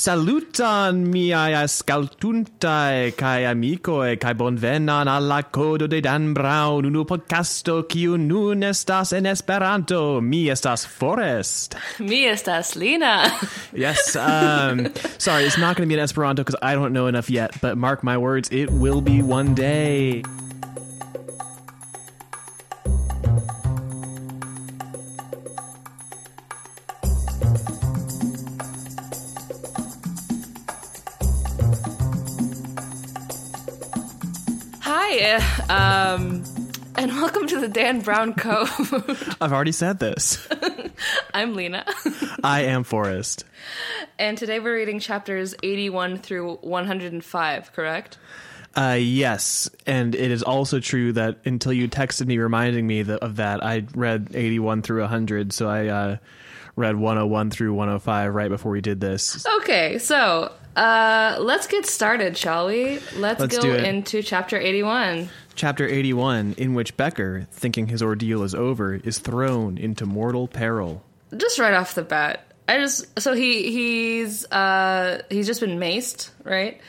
Salutan miai ascoltuntai kai amicoi kai bonvenan alla codo de Dan Brown unu podcasto kiu nun estas en Esperanto. Mi estas Forrest. Mi estas Lina. Yes. Um, sorry, it's not going to be in Esperanto because I don't know enough yet. But mark my words, it will be one day. um, and welcome to the Dan Brown Code. I've already said this. I'm Lina, I am Forrest. and today we're reading chapters 81 through 105, correct? Uh, yes, and it is also true that until you texted me reminding me that, of that, I read 81 through 100, so I uh, read 101 through 105 right before we did this. Okay, so uh, let's get started, shall we? Let's, Let's go into chapter 81. Chapter 81, in which Becker, thinking his ordeal is over, is thrown into mortal peril. Just right off the bat, I just so he he's uh he's just been maced, right?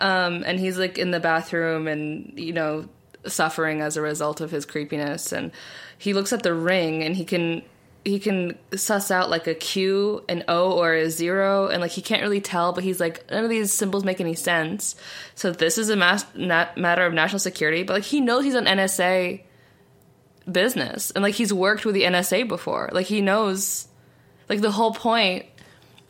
Um, and he's like in the bathroom and you know suffering as a result of his creepiness. And he looks at the ring and he can he can suss out like a Q, an O, or a zero, and like he can't really tell. But he's like none of these symbols make any sense. So this is a matter of national security. But like he knows he's on NSA business and like he's worked with the NSA before. Like he knows like the whole point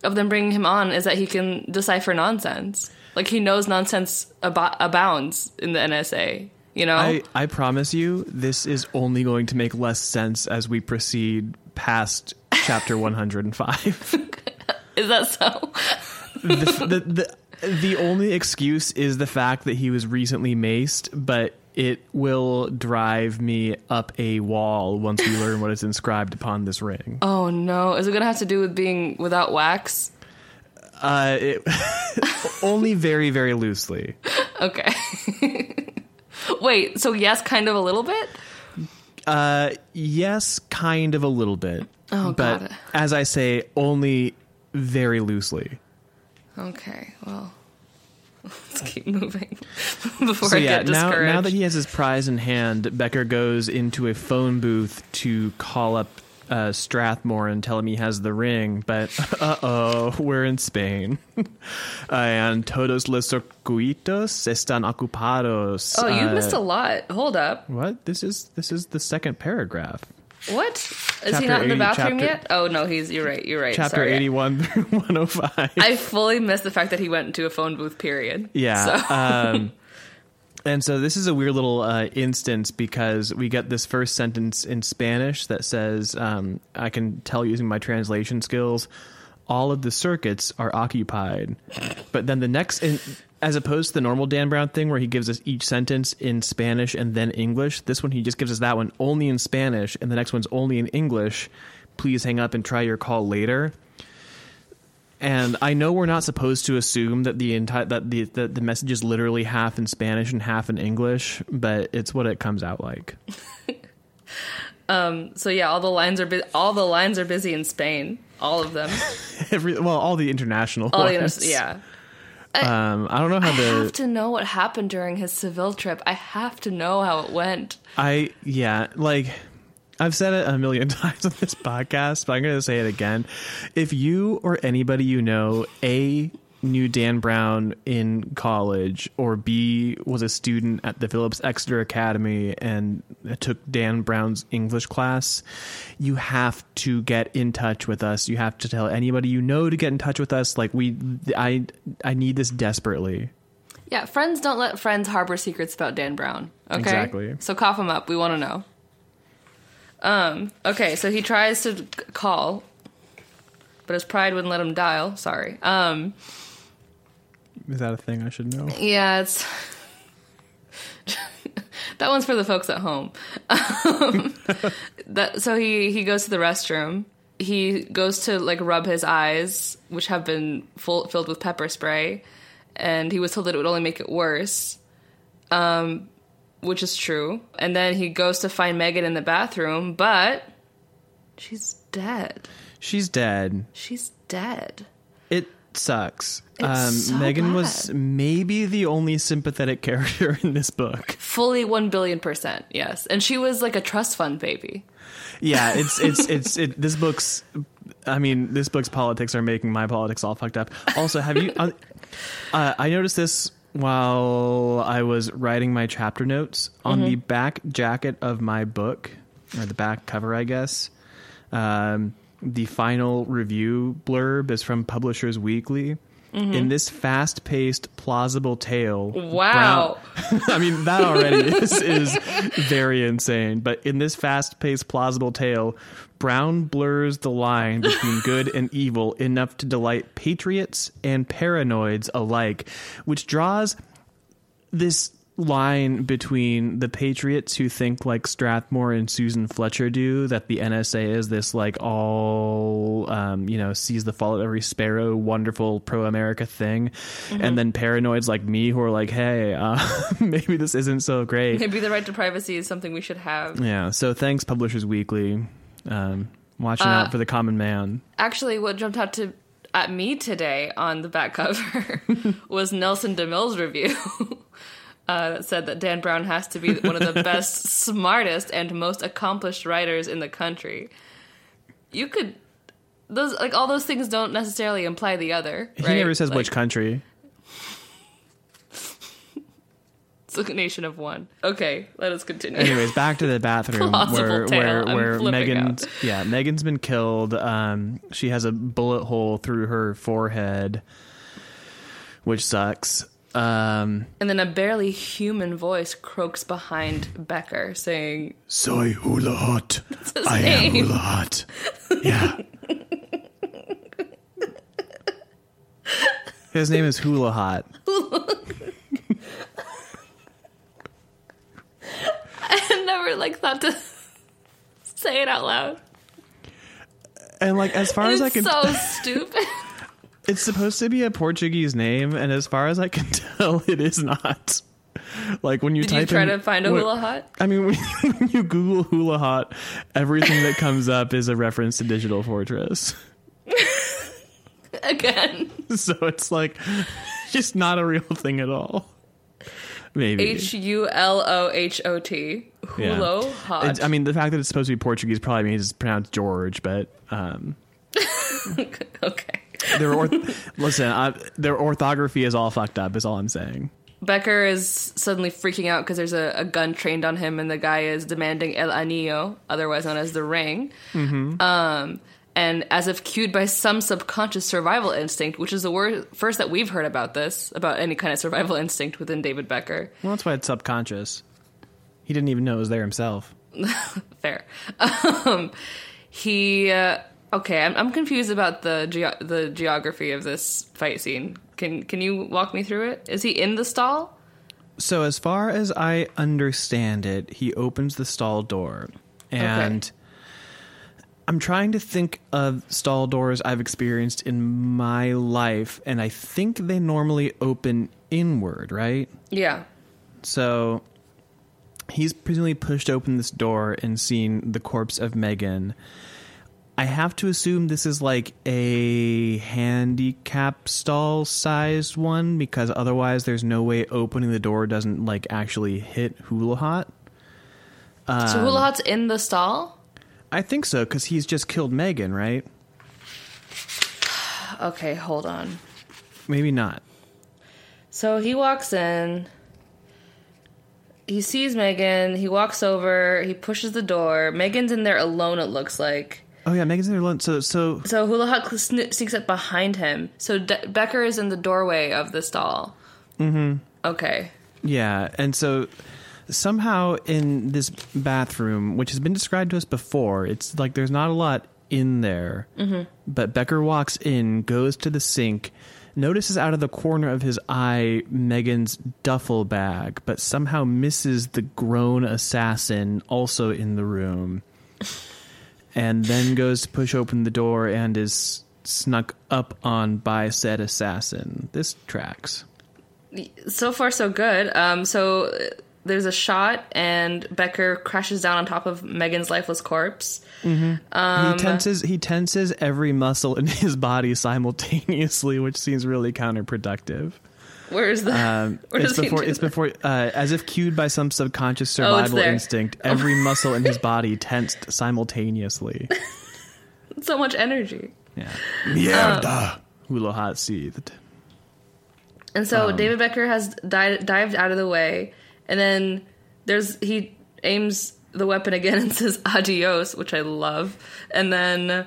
of them bringing him on is that he can decipher nonsense. Like he knows nonsense abo- abounds in the NSA, you know? I, I promise you, this is only going to make less sense as we proceed past chapter 105. is that so? the, the, the, the only excuse is the fact that he was recently maced, but it will drive me up a wall once we learn what is inscribed upon this ring. oh no. Is it going to have to do with being without wax? Uh, it, only very, very loosely. Okay. Wait, so yes, kind of a little bit? Uh, yes, kind of a little bit. Oh, but God. as I say, only very loosely. Okay, well, let's keep moving before So I yeah, get now discouraged. now that he has his prize in hand, Becker goes into a phone booth to call up uh, Strathmore and tell him he has the ring. But uh oh, we're in Spain, uh, and todos los circuitos están ocupados. oh, you Uh, missed a lot. Hold up. What? This is this is the second paragraph. What? Is Chapter he not in the 80, bathroom chapter- yet? Oh no, he's. You're right. You're right. Chapter Sorry. eighty-one through one hundred five. I fully missed the fact that he went into a phone booth. Period. Yeah. So, um, and so this is a weird little uh, instance because we get this first sentence in Spanish that says, um, I can tell using my translation skills, all of the circuits are occupied. But then the next, in, as opposed to the normal Dan Brown thing where he gives us each sentence in Spanish and then English, this one he just gives us that one only in Spanish and the next one's only in English. Please hang up and try your call later. And I know we're not supposed to assume that the entire that the, the the message is literally half in Spanish and half in English, but it's what it comes out like. Um, so yeah, all the lines are bu- all the lines are busy in Spain. All of them. Every well, all the international All the ones. yeah. Um, I don't know how I the have to know what happened during his Seville trip. I have to know how it went. I yeah, like I've said it a million times on this podcast, but I'm going to say it again. If you or anybody you know, A, knew Dan Brown in college, or B, was a student at the Phillips Exeter Academy and took Dan Brown's English class, you have to get in touch with us. You have to tell anybody you know to get in touch with us. Like we, I, I need this desperately. Yeah, friends don't let friends harbor secrets about Dan Brown. Okay, Exactly. So cough him up. We want to know. Um. Okay, so he tries to call, but his pride wouldn't let him dial. Sorry. Um. Is that a thing I should know? Yeah, it's that one's for the folks at home. Um, that so he he goes to the restroom. He goes to like rub his eyes, which have been full, filled with pepper spray, and he was told that it would only make it worse. Um, which is true. And then he goes to find Megan in the bathroom, but she's dead. She's dead. She's dead. It sucks. Um, so Megan was maybe the only sympathetic character in this book. Fully one billion percent, yes. And she was like a trust fund baby. Yeah, it's it's it's it, this book's. I mean, this book's politics are making my politics all fucked up. Also, have you? Uh, uh, I noticed this while I was writing my chapter notes on the back jacket of my book, or the back cover, I guess. Um, the final review blurb is from Publishers Weekly. In this fast-paced, plausible tale, Wow. Brown- I mean, that already is, is very insane. But in this fast paced, plausible tale, Brown blurs the line between good and evil enough to delight patriots and paranoids alike, which draws this line between the patriots who think like Strathmore and Susan Fletcher do that the NSA is this like all um, you know sees the fall of every sparrow wonderful pro America thing and then paranoids like me who are like hey uh, maybe this isn't so great. Maybe the right to privacy is something we should have. yeah so thanks Publishers Weekly. Um, watching out for the common man. Actually, what jumped out to at me today on the back cover was Nelson DeMille's review. Uh, that said that Dan Brown has to be one of the best, smartest, and most accomplished writers in the country. You could those like all those things don't necessarily imply the other. he never says Like, which country It's a nation of one. Okay, let us continue. anyways back to the bathroom where tale. where where out. yeah megan's been killed um she has a bullet hole through her forehead which sucks um And then a barely human voice croaks behind Becker, saying, soy Hulohot his i am name. Hulohot yeah his name is Hulohot I never like thought to say it out loud. and like as far as i It's can so stupid. It's supposed to be a Portuguese name, and as far as I can tell, it is not. Like when you type, Did you try in, to find a Hulohot? I mean, when you, when you Google Hulohot, everything that comes up is a reference to Digital Fortress. Again. So it's like just not a real thing at all. Maybe. H U L O H O T. Yeah. Hulohot. It's- I mean, the fact that it's supposed to be Portuguese probably means it's pronounced George, but um, okay. Their orth- listen, I, their orthography is all fucked up. Is all I'm saying. Becker is suddenly freaking out because there's a, a gun trained on him, and the guy is demanding El Anillo, otherwise known as the ring. Mm-hmm. Um, and as if cued by some subconscious survival instinct, which is the word first that we've heard about this, about any kind of survival instinct within David Becker. Well, that's why it's subconscious. He didn't even know it was there himself. Fair. Um, he. Uh, okay, I'm, I'm confused about the geo- the geography of this fight scene. Can Can you walk me through it? Is he in the stall? So, as far as I understand it, he opens the stall door, and I'm trying to think of stall doors I've experienced in my life, and I think they normally open inward, right? Yeah. So, he's presumably pushed open this door and seen the corpse of Megan. I have to assume this is like a handicap stall sized one because otherwise there's no way opening the door doesn't like actually hit Hulohot. so Um, Hula Hot's in the stall. I think so because he's just killed Megan, right? Okay, hold on. Maybe not. So he walks in. He sees Megan. He walks over. He pushes the door. Megan's in there alone. It looks like. Oh yeah, Megan's in there alone. So so So Hulohot sne- sneaks up behind him. So De- Becker is in the doorway of the stall. Mm-hmm. Okay. Yeah, and so somehow in this bathroom, which has been described to us before, it's like there's not a lot in there. Mm-hmm. But Becker walks in, goes to the sink, notices out of the corner of his eye Megan's duffel bag, but somehow misses the grown assassin also in the room. and then goes to push open the door and is snuck up on by said assassin. This tracks. So far, so good. Um, so there's a shot, and Becker crashes down on top of Megan's lifeless corpse. he tenses he tenses every muscle in his body simultaneously, which seems really counterproductive. Where's the? Um, where it's does he before do it's that? before uh, as if cued by some subconscious Oh, survival there. instinct. Every muscle in his body tensed simultaneously. so much energy. Yeah, mierda. Hulohot seethed. And Um. so David Becker has di- dived out of the way, and then there's he aims the weapon again and says adios, which I love. And then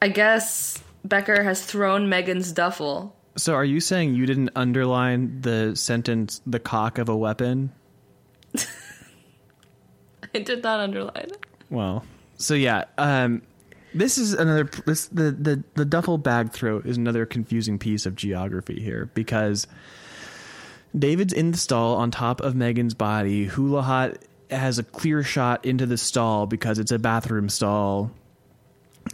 I guess Becker has thrown Megan's duffel. So, are you saying you didn't underline the sentence "the cock of a weapon"? I did not underline it. Well, so yeah, um, this is another this the, the the duffel bag throat is another confusing piece of geography here because David's in the stall on top of Megan's body. Hulohot has a clear shot into the stall because it's a bathroom stall,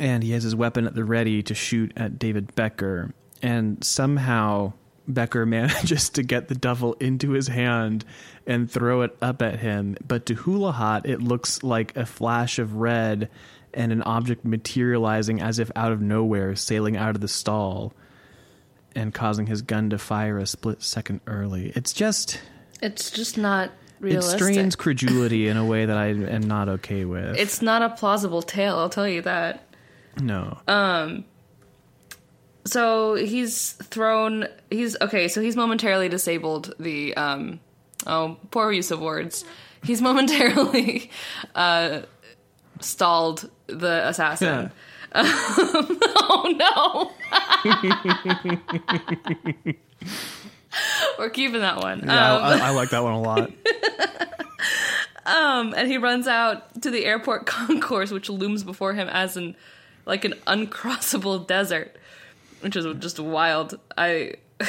and he has his weapon at the ready to shoot at David Becker. And somehow Becker manages to get the devil into his hand and throw it up at him. But to Hulohot, it looks like a flash of red and an object materializing as if out of nowhere, sailing out of the stall and causing his gun to fire a split second early. It's just. It's just not realistic. It strains credulity in a way that I am not okay with. It's not a plausible tale, I'll tell you that. no. Um, So he's thrown. He's okay. So he's momentarily disabled the. Um, oh, poor use of words. He's momentarily uh, stalled the assassin. yeah. Oh no! We're keeping that one. Yeah, Um, I, I like that one a lot. um, and he runs out to the airport concourse, which looms before him as an like an uncrossable desert, which is just wild. I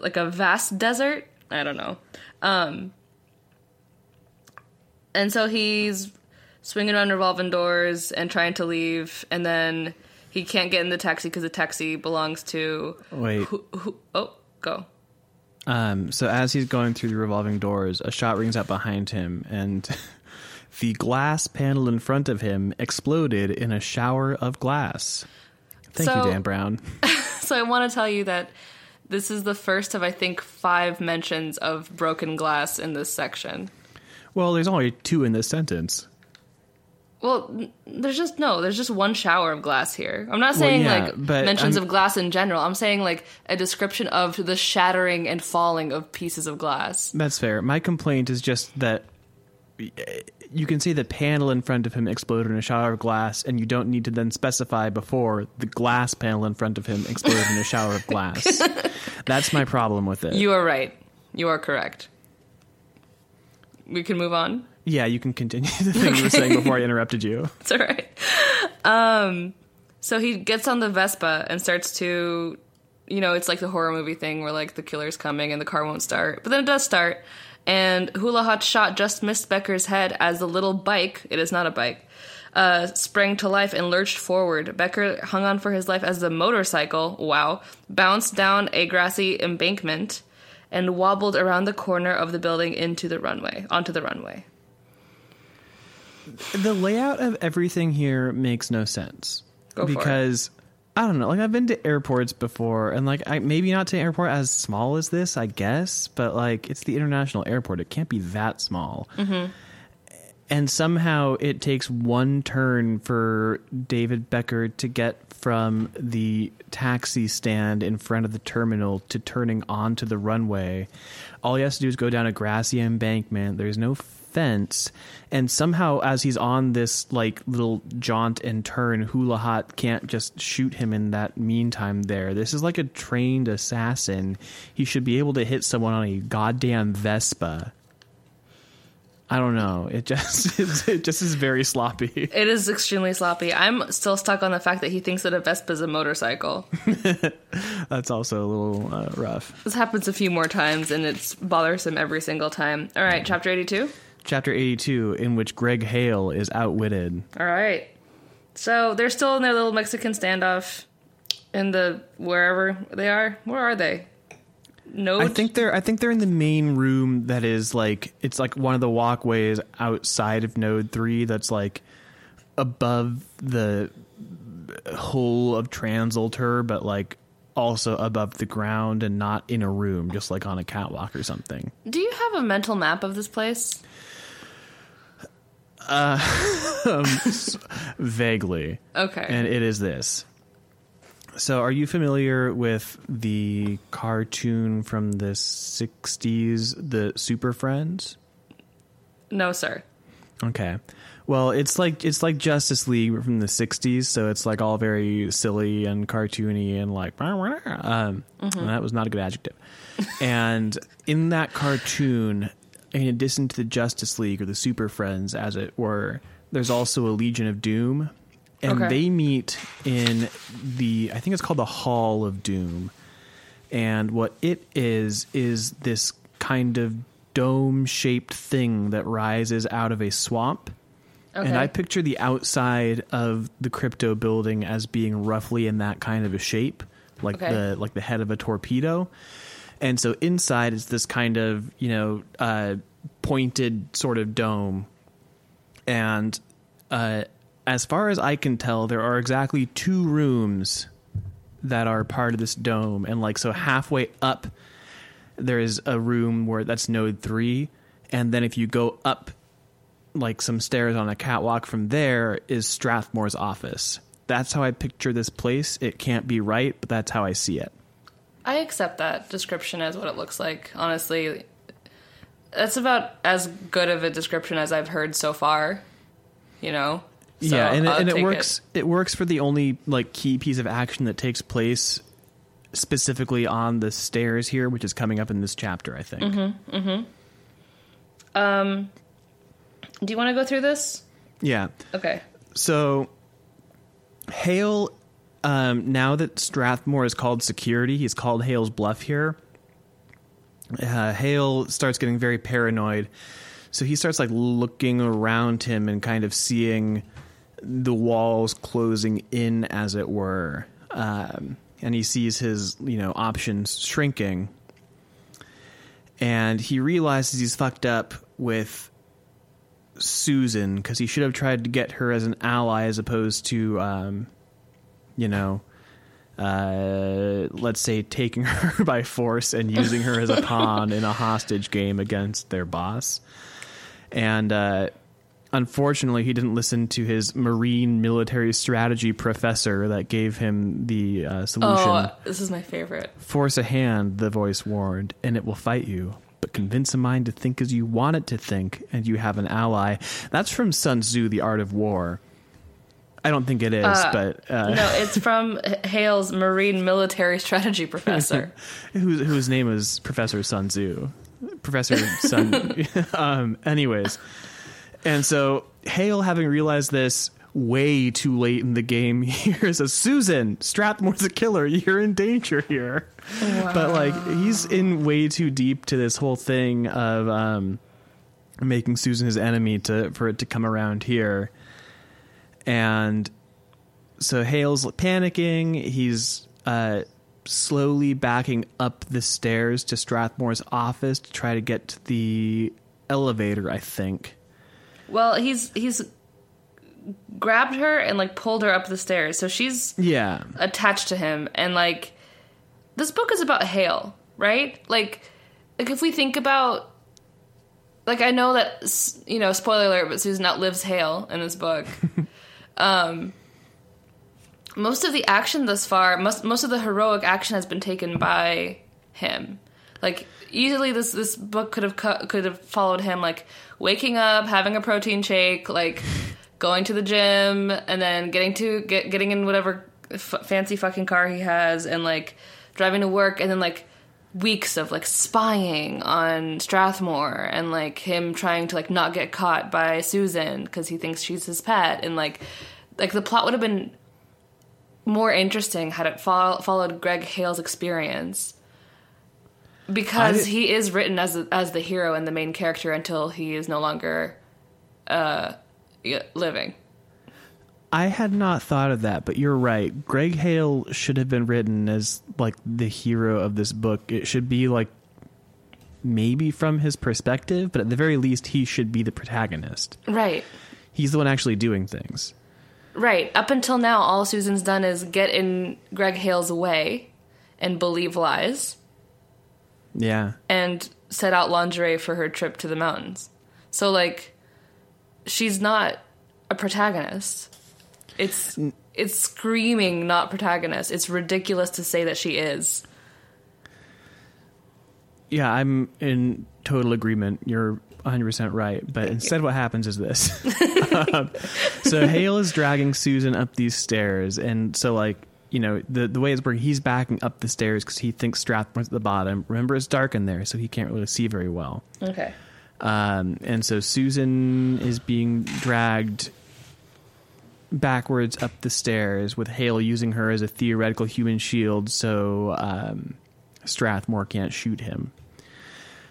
like a vast desert. I don't know. Um, and so he's swinging around revolving doors and trying to leave, and then he can't get in the taxi because the taxi belongs to Wait. who, who, oh go Um, so as he's going through the revolving doors, a shot rings out behind him, and the glass panel in front of him exploded in a shower of glass. Thank So- you, Dan Brown. So I want to tell you that this is the first of I think five mentions of broken glass in this section. Well, there's only two in this sentence. Well, there's just no, there's just one shower of glass here. I'm not saying yeah, like mentions I'm- of glass in general. I'm saying like a description of the shattering and falling of pieces of glass. That's fair. My complaint is just that you can see the panel in front of him exploded in a shower of glass, and you don't need to then specify before the glass panel in front of him exploded in a shower of glass. That's my problem with it. You are right. You are correct. We can move on. yeah, you can continue the thing you were saying before I interrupted you. It's all right. Um, so he gets on the Vespa and starts to, you know, it's like the horror movie thing where like the killer's coming and the car won't start, but then it does start. And Hulohot's shot just missed Becker's head as the little bike, it is not a bike, uh, sprang to life and lurched forward. Becker hung on for his life as the motorcycle, wow, bounced down a grassy embankment and wobbled around the corner of the building into the runway, onto the runway. the layout of everything here makes no sense Go for it. I don't know. Like I've been to airports before, and like I maybe not to an airport as small as this, I guess, but like it's the international airport. It can't be that small. Mm-hmm. And somehow it takes one turn for David Becker to get from the taxi stand in front of the terminal to turning onto the runway. All he has to do is go down a grassy embankment. There's no fence. And somehow, as he's on this like little jaunt and turn, Hulohot can't just shoot him in that meantime there. This is like a trained assassin. He should be able to hit someone on a goddamn Vespa. I don't know. It just it just is very sloppy. It is extremely sloppy. I'm still stuck on the fact that he thinks that a Vespa is a motorcycle. That's also a little uh, rough. This happens a few more times and it's bothersome every single time. All right, chapter 82. Chapter 82 in which Greg Hale is outwitted. All right. So they're still in their little Mexican standoff in the wherever they are. Where are they? node. I think they're I think they're in the main room that is like it's like one of the walkways outside of node 3 that's like above the hull of TRANSLTR but like also above the ground and not in a room just like on a catwalk or something. Do you have a mental map of this place? Uh, um, vaguely. Okay. And it is this. So, are you familiar with the cartoon from the 60s, the Super Friends? no, sir. Okay. Well, it's like it's like Justice League from the '60s, so it's like all very silly and cartoony and like. Um, and that was not a good adjective. and in that cartoon, in addition to the Justice League or the Super Friends, as it were, there's also a Legion of Doom, and Okay. they meet in the I think it's called the Hall of Doom, and what it is is this kind of dome-shaped thing that rises out of a swamp. Okay. And I picture the outside of the crypto building as being roughly in that kind of a shape, like Okay. the like the head of a torpedo. And so inside is this kind of you know uh, pointed sort of dome. And uh, as far as I can tell, there are exactly two rooms that are part of this dome, and like so halfway up, there is a room where that's node three, and then if you go up like some stairs on a catwalk from there is Strathmore's office. That's how I picture this place. It can't be right, but that's how I see it. I accept that description as what it looks like. Honestly, that's about as good of a description as I've heard so far. You know. So yeah, and, it, and it works. It. works for the only like key piece of action that takes place specifically on the stairs here, which is coming up in this chapter. I think. Mm-hmm. Um Do you want to go through this? Yeah. Okay. So, Hale, um, now that Strathmore is called security, he's called Hale's bluff here. Uh, Hale starts getting very paranoid. So he starts like looking around him and kind of seeing the walls closing in, as it were. Um, and he sees his, you know, options shrinking. And he realizes he's fucked up with Susan because he should have tried to get her as an ally as opposed to, um, you know, uh, let's say taking her by force and using her as a pawn in a hostage game against their boss. And uh, unfortunately, he didn't listen to his marine military strategy professor that gave him the uh, solution. Oh, this is my favorite. Force a hand, the voice warned, and it will fight you. But convince a mind to think as you want it to think, and you have an ally. That's from Sun Tzu, The Art of War. I don't think it is, but uh, No, it's from Hale's marine military strategy professor. whose, whose name is Professor Sun Tzu. Professor Sun. um, anyways, and so Hale, having realized this way too late in the game, hears a Susan Strathmore's a killer. You're in danger here. But like he's in way too deep to this whole thing of um, making Susan his enemy to for it to come around here, and so Hale's panicking. He's uh, slowly backing up the stairs to Strathmore's office to try to get to the elevator. I think. well, he's he's grabbed her and like pulled her up the stairs. So she's Yeah. attached to him and like this book is about Hale, right? Like like if we think about like I know that you know, spoiler alert, but Susan outlives Hale in this book. um most of the action thus far, most most of the heroic action has been taken by him. Like easily this this book could have cu- could have followed him like waking up, having a protein shake, like going to the gym and then getting to get getting in whatever f- fancy fucking car he has and like driving to work and then like weeks of like spying on Strathmore and like him trying to like not get caught by Susan because he thinks she's his pet and like like the plot would have been more interesting had it fol- followed Greg Hale's experience because he is written as as the hero and the main character until he is no longer uh living. I had not thought of that, but you're right. Greg Hale should have been written as like the hero of this book. It should be like maybe from his perspective, but at the very least, he should be the protagonist. Right. He's the one actually doing things. Right. Up until now, all Susan's done is get in Greg Hale's way and believe lies Yeah. and set out lingerie for her trip to the mountains. So, like, she's not a protagonist. It's it's screaming not protagonist. It's ridiculous to say that she is. Yeah, I'm in total agreement. You're 100% right. But instead, what happens is this. Um, so Hale is dragging Susan up these stairs. And so, like, you know, the, the way it's working, he's backing up the stairs because he thinks Strathmore's at the bottom. Remember, it's dark in there, so he can't really see very well. Okay. Um, and so Susan is being dragged backwards up the stairs with Hale using her as a theoretical human shield so um, Strathmore can't shoot him.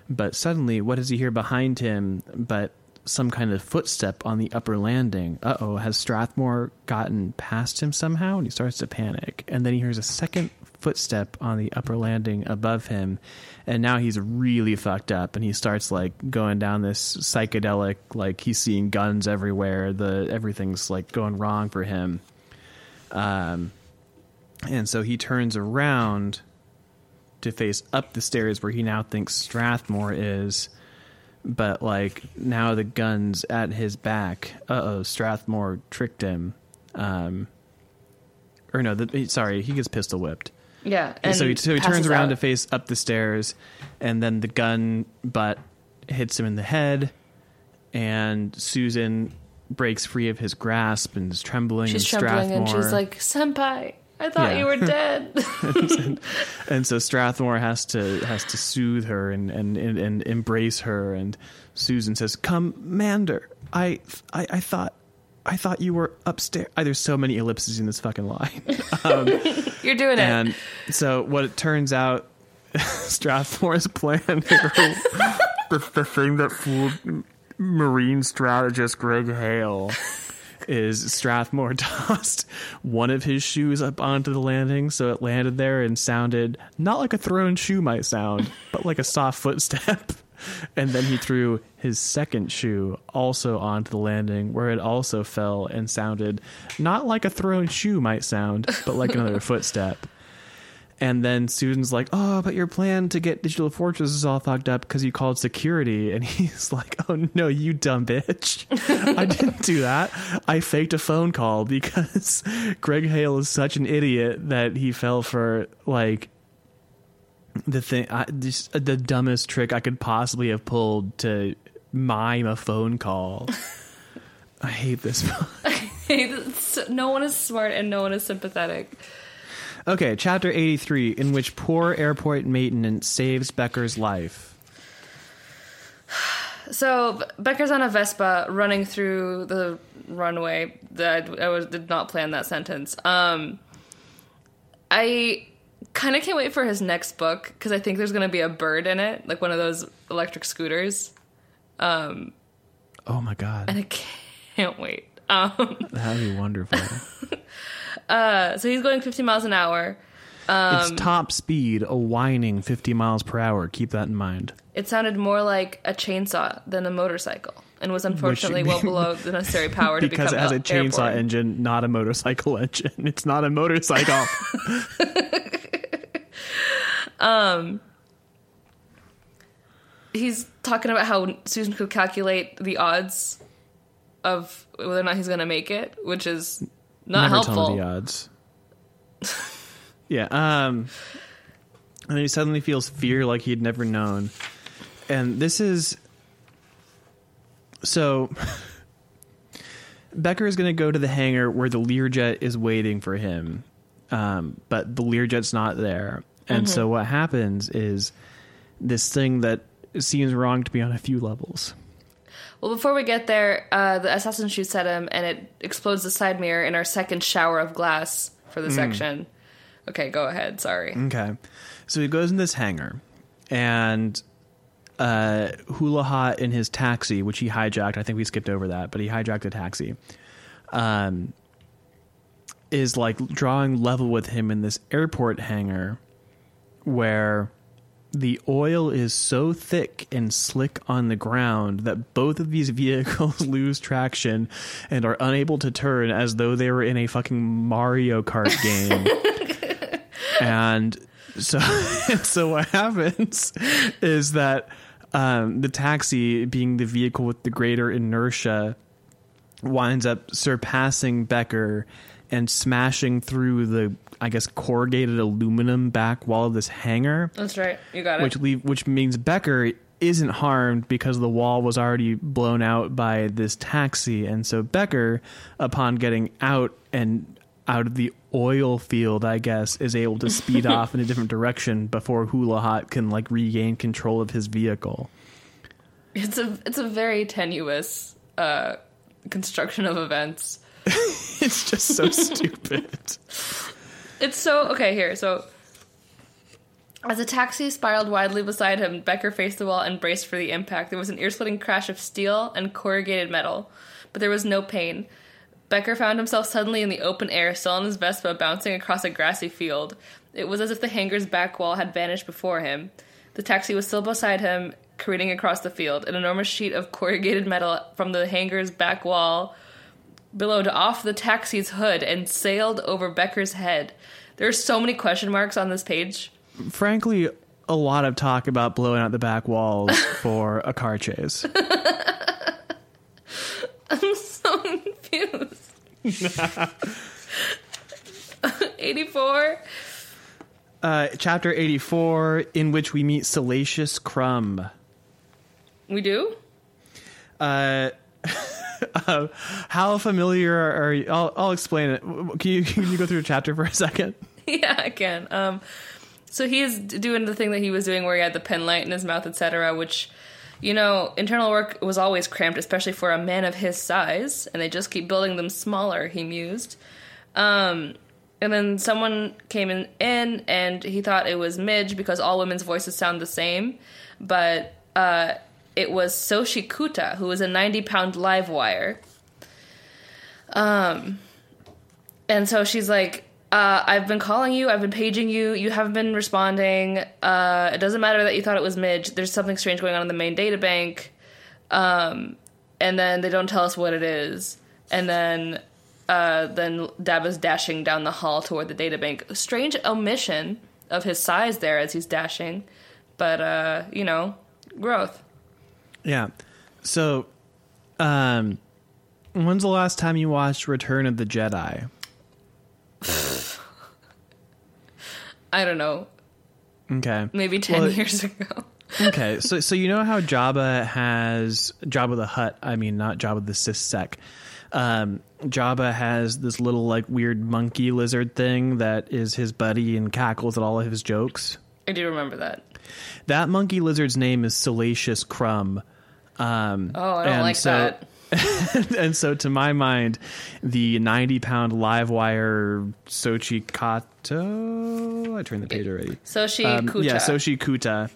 But suddenly, what does he hear behind him but some kind of footstep on the upper landing? Uh oh, has Strathmore gotten past him somehow? And he starts to panic. And then he hears a second footstep on the upper landing above him. And now he's really fucked up and he starts like going down this psychedelic, like he's seeing guns everywhere. The everything's like going wrong for him. Um, and so he turns around to face up the stairs where he now thinks Strathmore is. But like now the gun's at his back. Uh oh, Strathmore tricked him. Um, or no, the, sorry, he gets pistol whipped. Yeah. And so he, so he turns around out. to face up the stairs, and then the gun butt hits him in the head, and Susan breaks free of his grasp and is trembling. She's and trembling and she's like, Senpai, I thought Yeah. you were dead. and so Strathmore has to has to soothe her and and, and, and embrace her, and Susan says, "Come, Mander. I I, I thought." I thought you were upstairs. Ah, there's so many ellipses in this fucking line. You're doing it. And so what it turns out, Strathmore's plan, the, the thing that fooled Marine strategist Greg Hale, is Strathmore tossed one of his shoes up onto the landing, so it landed there and sounded not like a thrown shoe might sound, but like a soft footstep. And then he threw his second shoe also onto the landing, where it also fell and sounded not like a thrown shoe might sound, but like another footstep. And then Susan's like, "Oh, but your plan to get Digital Fortress is all fucked up because you called security." And he's like, "Oh no, you dumb bitch! I didn't do that. I faked a phone call because Greg Hale is such an idiot that he fell for like the thing, I, just, the dumbest trick I could possibly have pulled to mime a phone call." I hate this. no one is smart and no one is sympathetic. Okay, chapter 83, in which poor airport maintenance saves Becker's life. So Becker's on a Vespa running through the runway. That I was, did not plan that sentence. Um, I kind of can't wait for his next book because I think there's going to be a bird in it, like one of those electric scooters, Oh my god, and I can't wait. Um, that'd be wonderful. uh, so he's going 50 miles an hour. it's top speed, a whining 50 miles per hour. Keep that in mind. It sounded more like a chainsaw than a motorcycle, and was unfortunately well below the necessary power to Because become it has a el- chainsaw airborne. engine, not a motorcycle engine. It's not a motorcycle. He's talking about how Susan could calculate the odds of whether or not he's going to make it, which is not Never helpful. tell the odds. yeah. Um. And then he suddenly feels fear like he'd never known, and this is so. Becker is going to go to the hangar where the Learjet is waiting for him, um, but the Learjet's not there, and so what happens is this thing that seems wrong to me on a few levels. Well, before we get there, uh, the assassin shoots at him and it explodes the side mirror in our second shower of glass for the Hmm. section. Okay, go ahead. Sorry. Okay. So he goes in this hangar and uh Hulohot in his taxi, which he hijacked. I think we skipped over that, but he hijacked a taxi. Um is like drawing level with him in this airport hangar where the oil is so thick and slick on the ground that both of these vehicles lose traction and are unable to turn as though they were in a fucking Mario Kart game. and so so what happens is that um, the taxi being the vehicle with the greater inertia winds up surpassing Becker and smashing through the I guess corrugated aluminum back wall of this hangar, That's right. You got it. which leave which means Becker isn't harmed because the wall was already blown out by this taxi, and so Becker, upon getting out and out of the oil field, I guess, is able to speed off in a different direction before Hulohot can like regain control of his vehicle. It's a it's a very tenuous uh, construction of events. It's just so stupid. It's so okay here. So as the taxi spiraled widely beside him, Becker faced the wall and braced for the impact. There was an ear-splitting crash of steel and corrugated metal, but there was no pain. Becker found himself suddenly in the open air, still on his Vespa, bouncing across a grassy field. It was as if the hangar's back wall had vanished before him. The taxi was still beside him, careening across the field. An enormous sheet of corrugated metal from the hangar's back wall billowed off the taxi's hood and sailed over Becker's head. There are so many question marks on this page. Frankly, a lot of talk about blowing out the back walls for a car chase. I'm so confused. 84. Uh, chapter 84, in which we meet Salacious Crumb. We do? Uh, uh, how familiar are you? I'll, I'll explain it. Can you, can you go through a chapter for a second? yeah, I can. Um, so he is doing the thing that he was doing where he had the pen light in his mouth, etc., which, you know, internal work was always cramped, especially for a man of his size, and they just keep building them smaller, he mused. Um, and then someone came in, in and he thought it was Midge because all women's voices sound the same, but uh, it was Soshi Kuta, who was a 90 pound live wire. Um, and so she's like, uh, I've been calling you, I've been paging you, you haven't been responding. Uh, it doesn't matter that you thought it was Midge. There's something strange going on in the main data bank. Um, and then they don't tell us what it is. And then uh, then Dab is dashing down the hall toward the data bank. Strange omission of his size there as he's dashing, but uh, you know, growth. Yeah. So, um, when's the last time you watched Return of the Jedi? I don't know, Okay. maybe ten Well, years ago. okay, so so you know how Jabba has Jabba the Hutt. I mean, not Jabba the Sissek. Um, Jabba has this little like weird monkey lizard thing that is his buddy and cackles at all of his jokes. I do remember that. That monkey lizard's name is Salacious Crumb. Um, Oh, I don't and like so- that. and so, to my mind, the 90 pound live wire Sochi Kato. I turned the page already. Sochi Um, Kuta. Yeah, Sochi Kuta.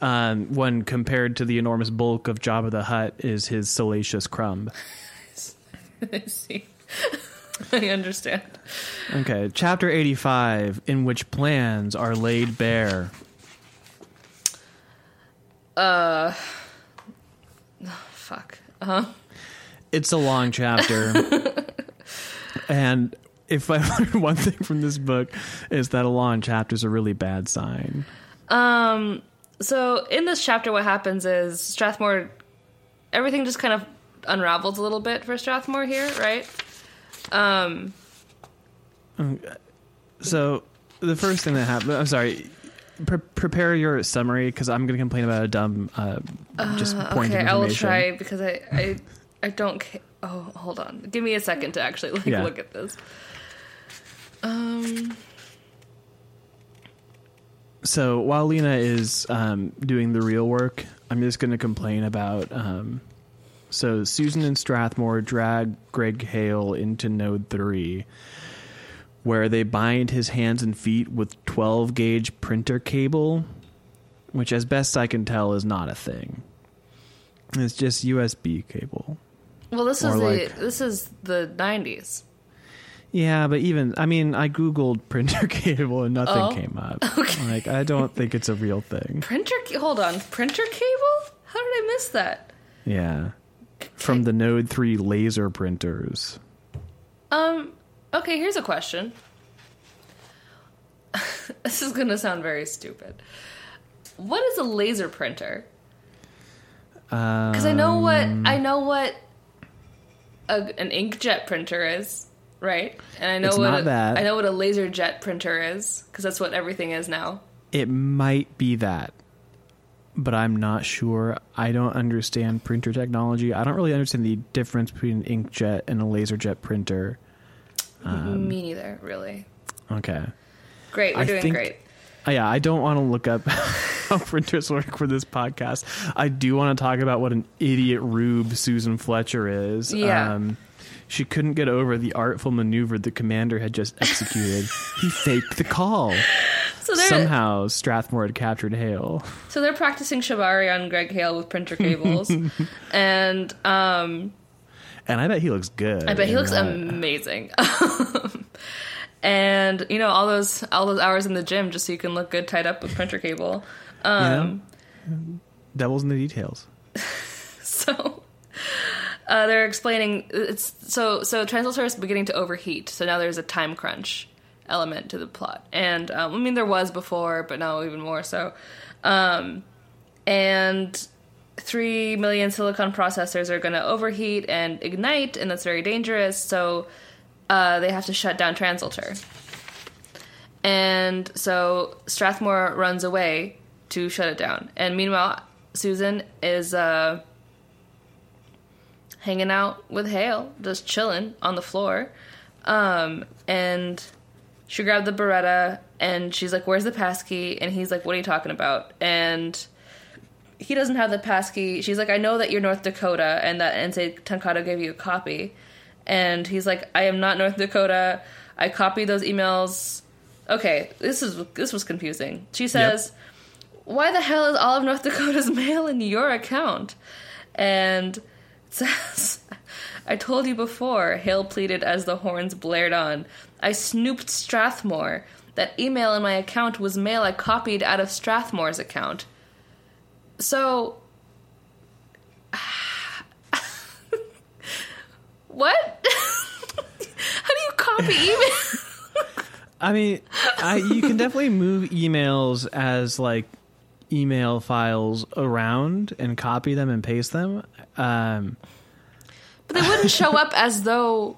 Um, when compared to the enormous bulk of Jabba the Hutt, is his salacious crumb. I see. I understand. Okay, chapter 85, in which plans are laid bare. Uh huh. It's a long chapter. and if I learned one thing from this book, is that a long chapter is a really bad sign. Um. So in this chapter, what happens is Strathmore, everything just kind of unravels a little bit for Strathmore here, right? Um. So the first thing that happened, I'm sorry, pre- prepare your summary because I'm going to complain about a dumb, uh, just point Okay, I will try because I I I don't. Ca- oh, hold on. Give me a second to actually like Yeah. look at this. Um. So while Lina is um, doing the real work, I'm just going to complain about. Um, so Susan and Strathmore drag Greg Hale into Node 3, where they bind his hands and feet with 12 gauge printer cable, which, as best I can tell, is not a thing. It's just USB cable. Well, this is Or the this is the '90s. Yeah, but even I mean, I googled printer cable and nothing Oh. came up. Like, I don't think it's a real thing. Printer. Hold on. Printer cable? How did I miss that? Yeah, from the Node Three laser printers. Um. Okay. Here's a question. this is gonna sound very stupid. What is a laser printer? Because I know what um, I know what a, an inkjet printer is, right? And I know It's what not a, that. I know what a laser jet printer is because that's what everything is now. It might be that, but I'm not sure. I don't understand printer technology. I don't really understand the difference between an inkjet and a laser jet printer. Um, Me neither, really. Okay. Great, we're I doing think- great. Yeah, I don't want to look up how printers work for this podcast. I do want to talk about what an idiot rube Susan Fletcher is. Yeah. Um, she couldn't get over the artful maneuver the commander had just executed. he faked the call. So Somehow, Strathmore had captured Hale. so they're practicing shibari on Greg Hale with printer cables, and um, And I bet he looks good. I bet he looks that. amazing. and you know all those all those hours in the gym just so you can look good tied up with printer cable. Um, You know? Devil's in the details. So uh, they're explaining it's so so TRANSLTR is beginning to overheat. So now there's a time crunch element to the plot, and um, I mean there was before, but now even more so. Um, and three million silicon processors are going to overheat and ignite, and that's very dangerous. So uh, they have to shut down TRANSLTR. And so Strathmore runs away to shut it down. And meanwhile, Susan is uh, hanging out with Hale, just chilling on the floor. Um, and she grabbed the Beretta and she's like, Where's the passkey? And he's like, What are you talking about? And he doesn't have the passkey. She's like, I know that you're North Dakota and that Ensei Tankado gave you a copy. And he's like, I am not North Dakota. I copied those emails. Okay, this is this was confusing. She says, "Why the hell is all of North Dakota's mail in your account?" And it says, "I told you before." Hale pleaded as the horns blared on. I snooped Strathmore. That email in my account was mail I copied out of Strathmore's account. So, what? How do you copy email? I mean, I, you can definitely move emails as like email files around and copy them and paste them. Um, But they wouldn't show up as though.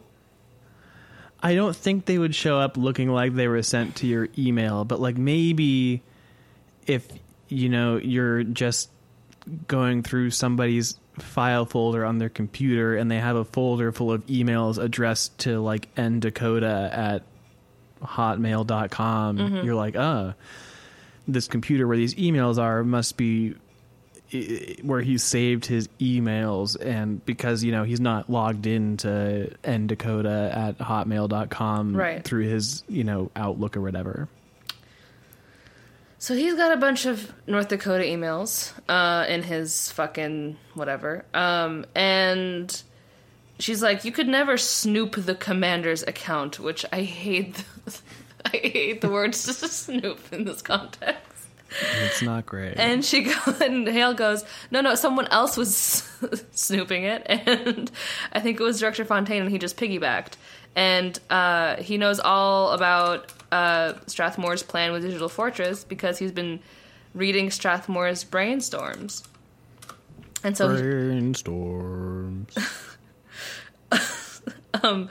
I don't think they would show up looking like they were sent to your email, but like maybe if you know you're just going through somebody's file folder on their computer and they have a folder full of emails addressed to like N Dakota at hotmail.com, you're like, uh, this computer where these emails are must be where he saved his emails. And because you know he's not logged into ndakota at hotmail.com Right. through his you know outlook or whatever So he's got a bunch of North Dakota emails uh, in his fucking whatever. Um, and she's like, You could never snoop the commander's account, which I hate. The, I hate the word snoop in this context. it's not great And she go, and Hale goes, no, no, someone else was snooping it, and I think it was Director Fontaine, and he just piggybacked. And uh, he knows all about uh, Strathmore's plan with Digital Fortress because he's been reading Strathmore's brainstorms. And so, he- brainstorms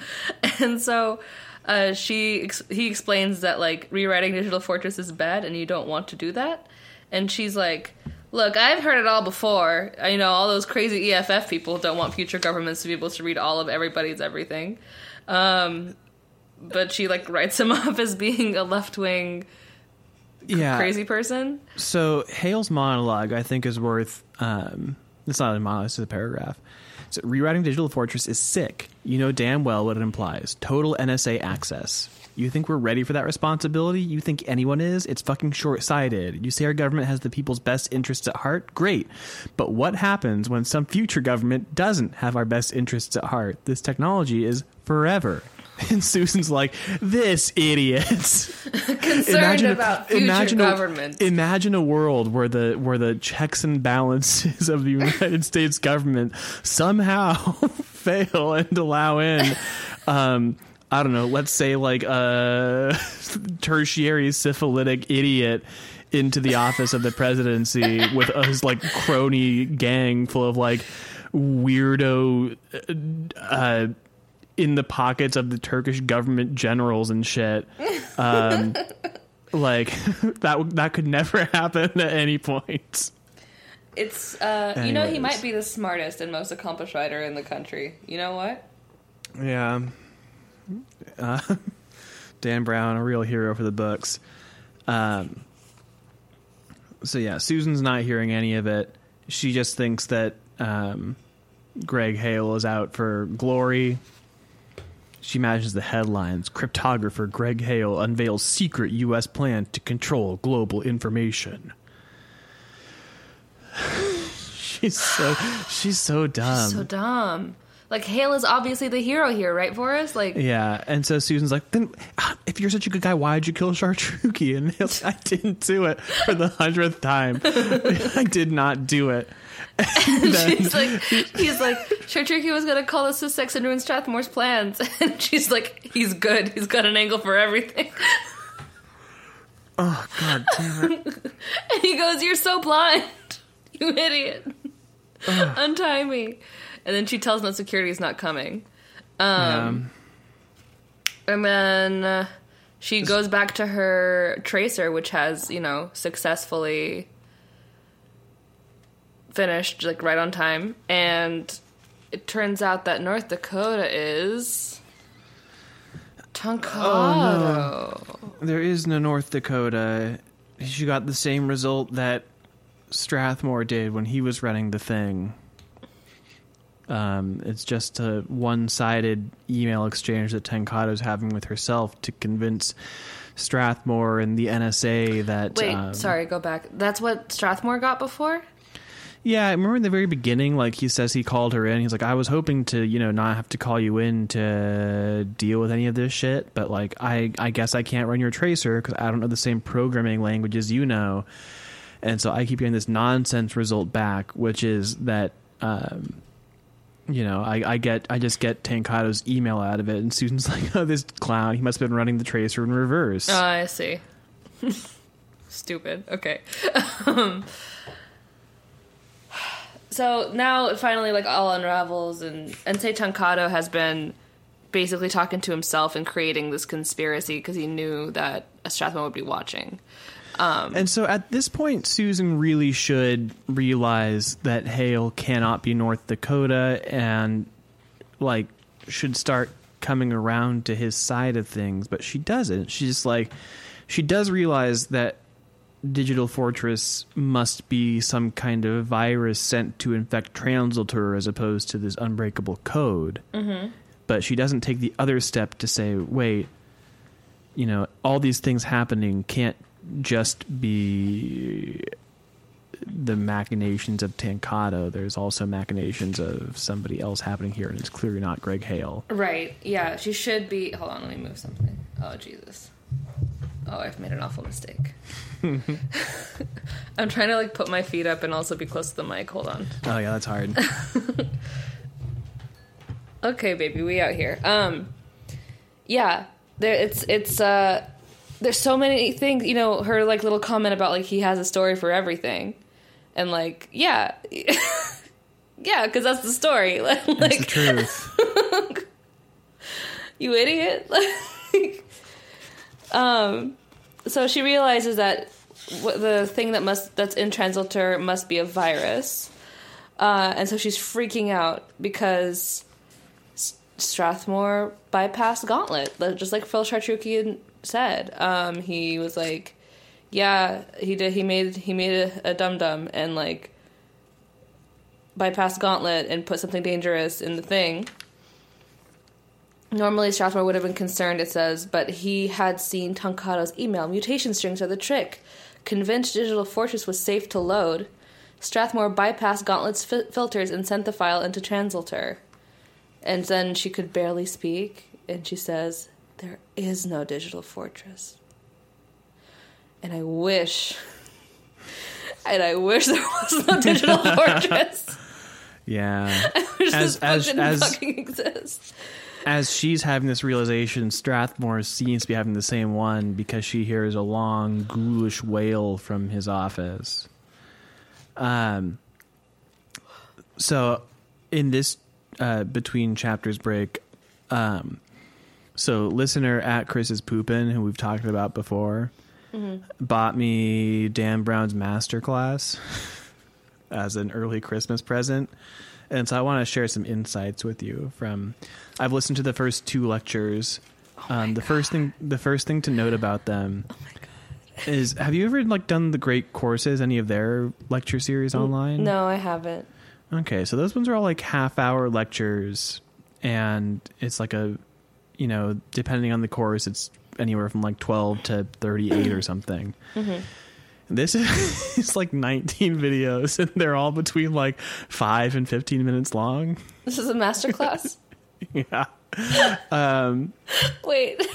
and so uh, she ex- he explains that like rewriting Digital Fortress is bad and you don't want to do that. And she's like, "Look, I've heard it all before. I know all those crazy EFF people don't want future governments to be able to read all of everybody's everything." Um, but she like writes him off as being a left wing yeah. crazy person. so hale's monologue i think is worth um it's not a monologue it's a paragraph. So rewriting digital fortress is sick. You know damn well what it implies. Total nsa access. You think we're ready for that responsibility? You think anyone is? It's fucking short-sighted. You say our government has the people's best interests at heart? Great. But what happens when some future government doesn't have our best interests at heart? This technology is forever And Susan's like, "This idiot." Concerned about future imagine government. A, imagine a world where the where the checks and balances of the United States government somehow fail and allow in, um, I don't know, let's say like a tertiary syphilitic idiot into the office of the presidency with his like crony gang full of like weirdo. Uh, in the pockets of the Turkish government generals and shit. Um, like that that could never happen at any point. It's uh you know he might be the smartest and most accomplished writer in the country. You know what? Yeah. Uh, Dan Brown, a real hero for the books. Um, so yeah, Susan's not hearing any of it. She just thinks that um, Greg Hale is out for glory. She imagines the headlines: "Cryptographer Greg Hale unveils secret U.S. plan to control global information." she's so she's so dumb. so dumb. Like Hale is obviously the hero here, right, Forrest? Like Yeah, and so Susan's like, then ah, if you're such a good guy, why did you kill Chartruki? And Hale's like, I didn't do it for the hundredth time. I did not do it. And then- He's like, he's like, Charturki was gonna call Sys-Sec and ruin Strathmore's plans, and she's like, he's good. He's got an angle for everything. oh God damn it! And he goes, "You're so blind, you idiot! Untie me." And then she tells him that security is not coming. Um, And then uh, she goes back to her tracer, which has, you know, successfully finished, like, right on time. And it turns out that North Dakota is. Tankado. There is no North Dakota. She got the same result that Strathmore did when he was running the thing. Um, it's just a one-sided email exchange that Tankado's having with herself to convince Strathmore and the NSA that. Wait, um, sorry, go back. That's what Strathmore got before? Yeah, I remember in the very beginning, like he says he called her in. He's like, I was hoping to, you know, not have to call you in to deal with any of this shit, but like, I, I guess I can't run your tracer because I don't know the same programming languages you know, and so I keep getting this nonsense result back, which is that, um, you know, I, I get, I just get Tankado's email out of it, and Susan's like, oh, this clown, he must have been running the tracer in reverse. Oh, I see. Stupid. Okay. Um, so now it finally like all unravels and Ensei Tankado has been basically talking to himself and creating this conspiracy because he knew that Strathmore would be watching. And so at this point, Susan really should realize that Hale cannot be North Dakota and, like, should start coming around to his side of things, but she doesn't. She's just like, she does realize that Digital Fortress must be some kind of virus sent to infect TRANSLTR as opposed to this unbreakable code. Mm-hmm. But she doesn't take the other step to say, wait, you know, all these things happening can't just be the machinations of Tankado. There's also machinations of somebody else happening here, and it's clearly not Greg Hale. Right. Yeah. She should be. Hold on. Let me move something. Oh Jesus. Oh, I've made an awful mistake. I'm trying to like put my feet up and also be close to the mic. Hold on. Oh yeah, that's hard. Okay, baby, we out here. Um, yeah, there. It's it's. uh There's so many things. You know, her like little comment about like he has a story for everything, and like yeah, yeah, because that's the story. like That's the truth. you idiot. Like, um, so she realizes that wh- the thing that must that's in TRANSLTR must be a virus, uh, and so she's freaking out because S- Strathmore bypassed Gauntlet, just like Phil Chartrukian said. Um, he was like, "Yeah, he did. He made he made a dum dum and like." bypassed Gauntlet and put something dangerous in the thing. Normally, Strathmore would have been concerned, it says, but he had seen Tankado's email. Mutation strings are the trick. Convinced Digital Fortress was safe to load. Strathmore bypassed Gauntlet's fi- filters and sent the file into TRANSLTR. And then she could barely speak. and she says, There is no digital fortress. And I wish, and I wish there was no digital fortress. Yeah. I wish As- this as- didn't as- fucking exist. As she's having this realization, Strathmore seems to be having the same one because she hears a long, ghoulish wail from his office. Um. So, in this uh, between chapters break, um, so listener at Chris's Poopin, who we've talked about before, bought me Dan Brown's masterclass as an early Christmas present. And so I want to share some insights with you from I've listened to the first two lectures. um, the first thing the first thing to note about them is have you ever like done the great courses any of their lecture series online? No, I haven't. Okay, so those ones are all like half hour lectures, and it's like a, you know, depending on the course, it's anywhere from like 12 to 38 or something. This is it's like 19 videos, and they're all between like 5 and 15 minutes long. This is a master class? Yeah. Um, Wait.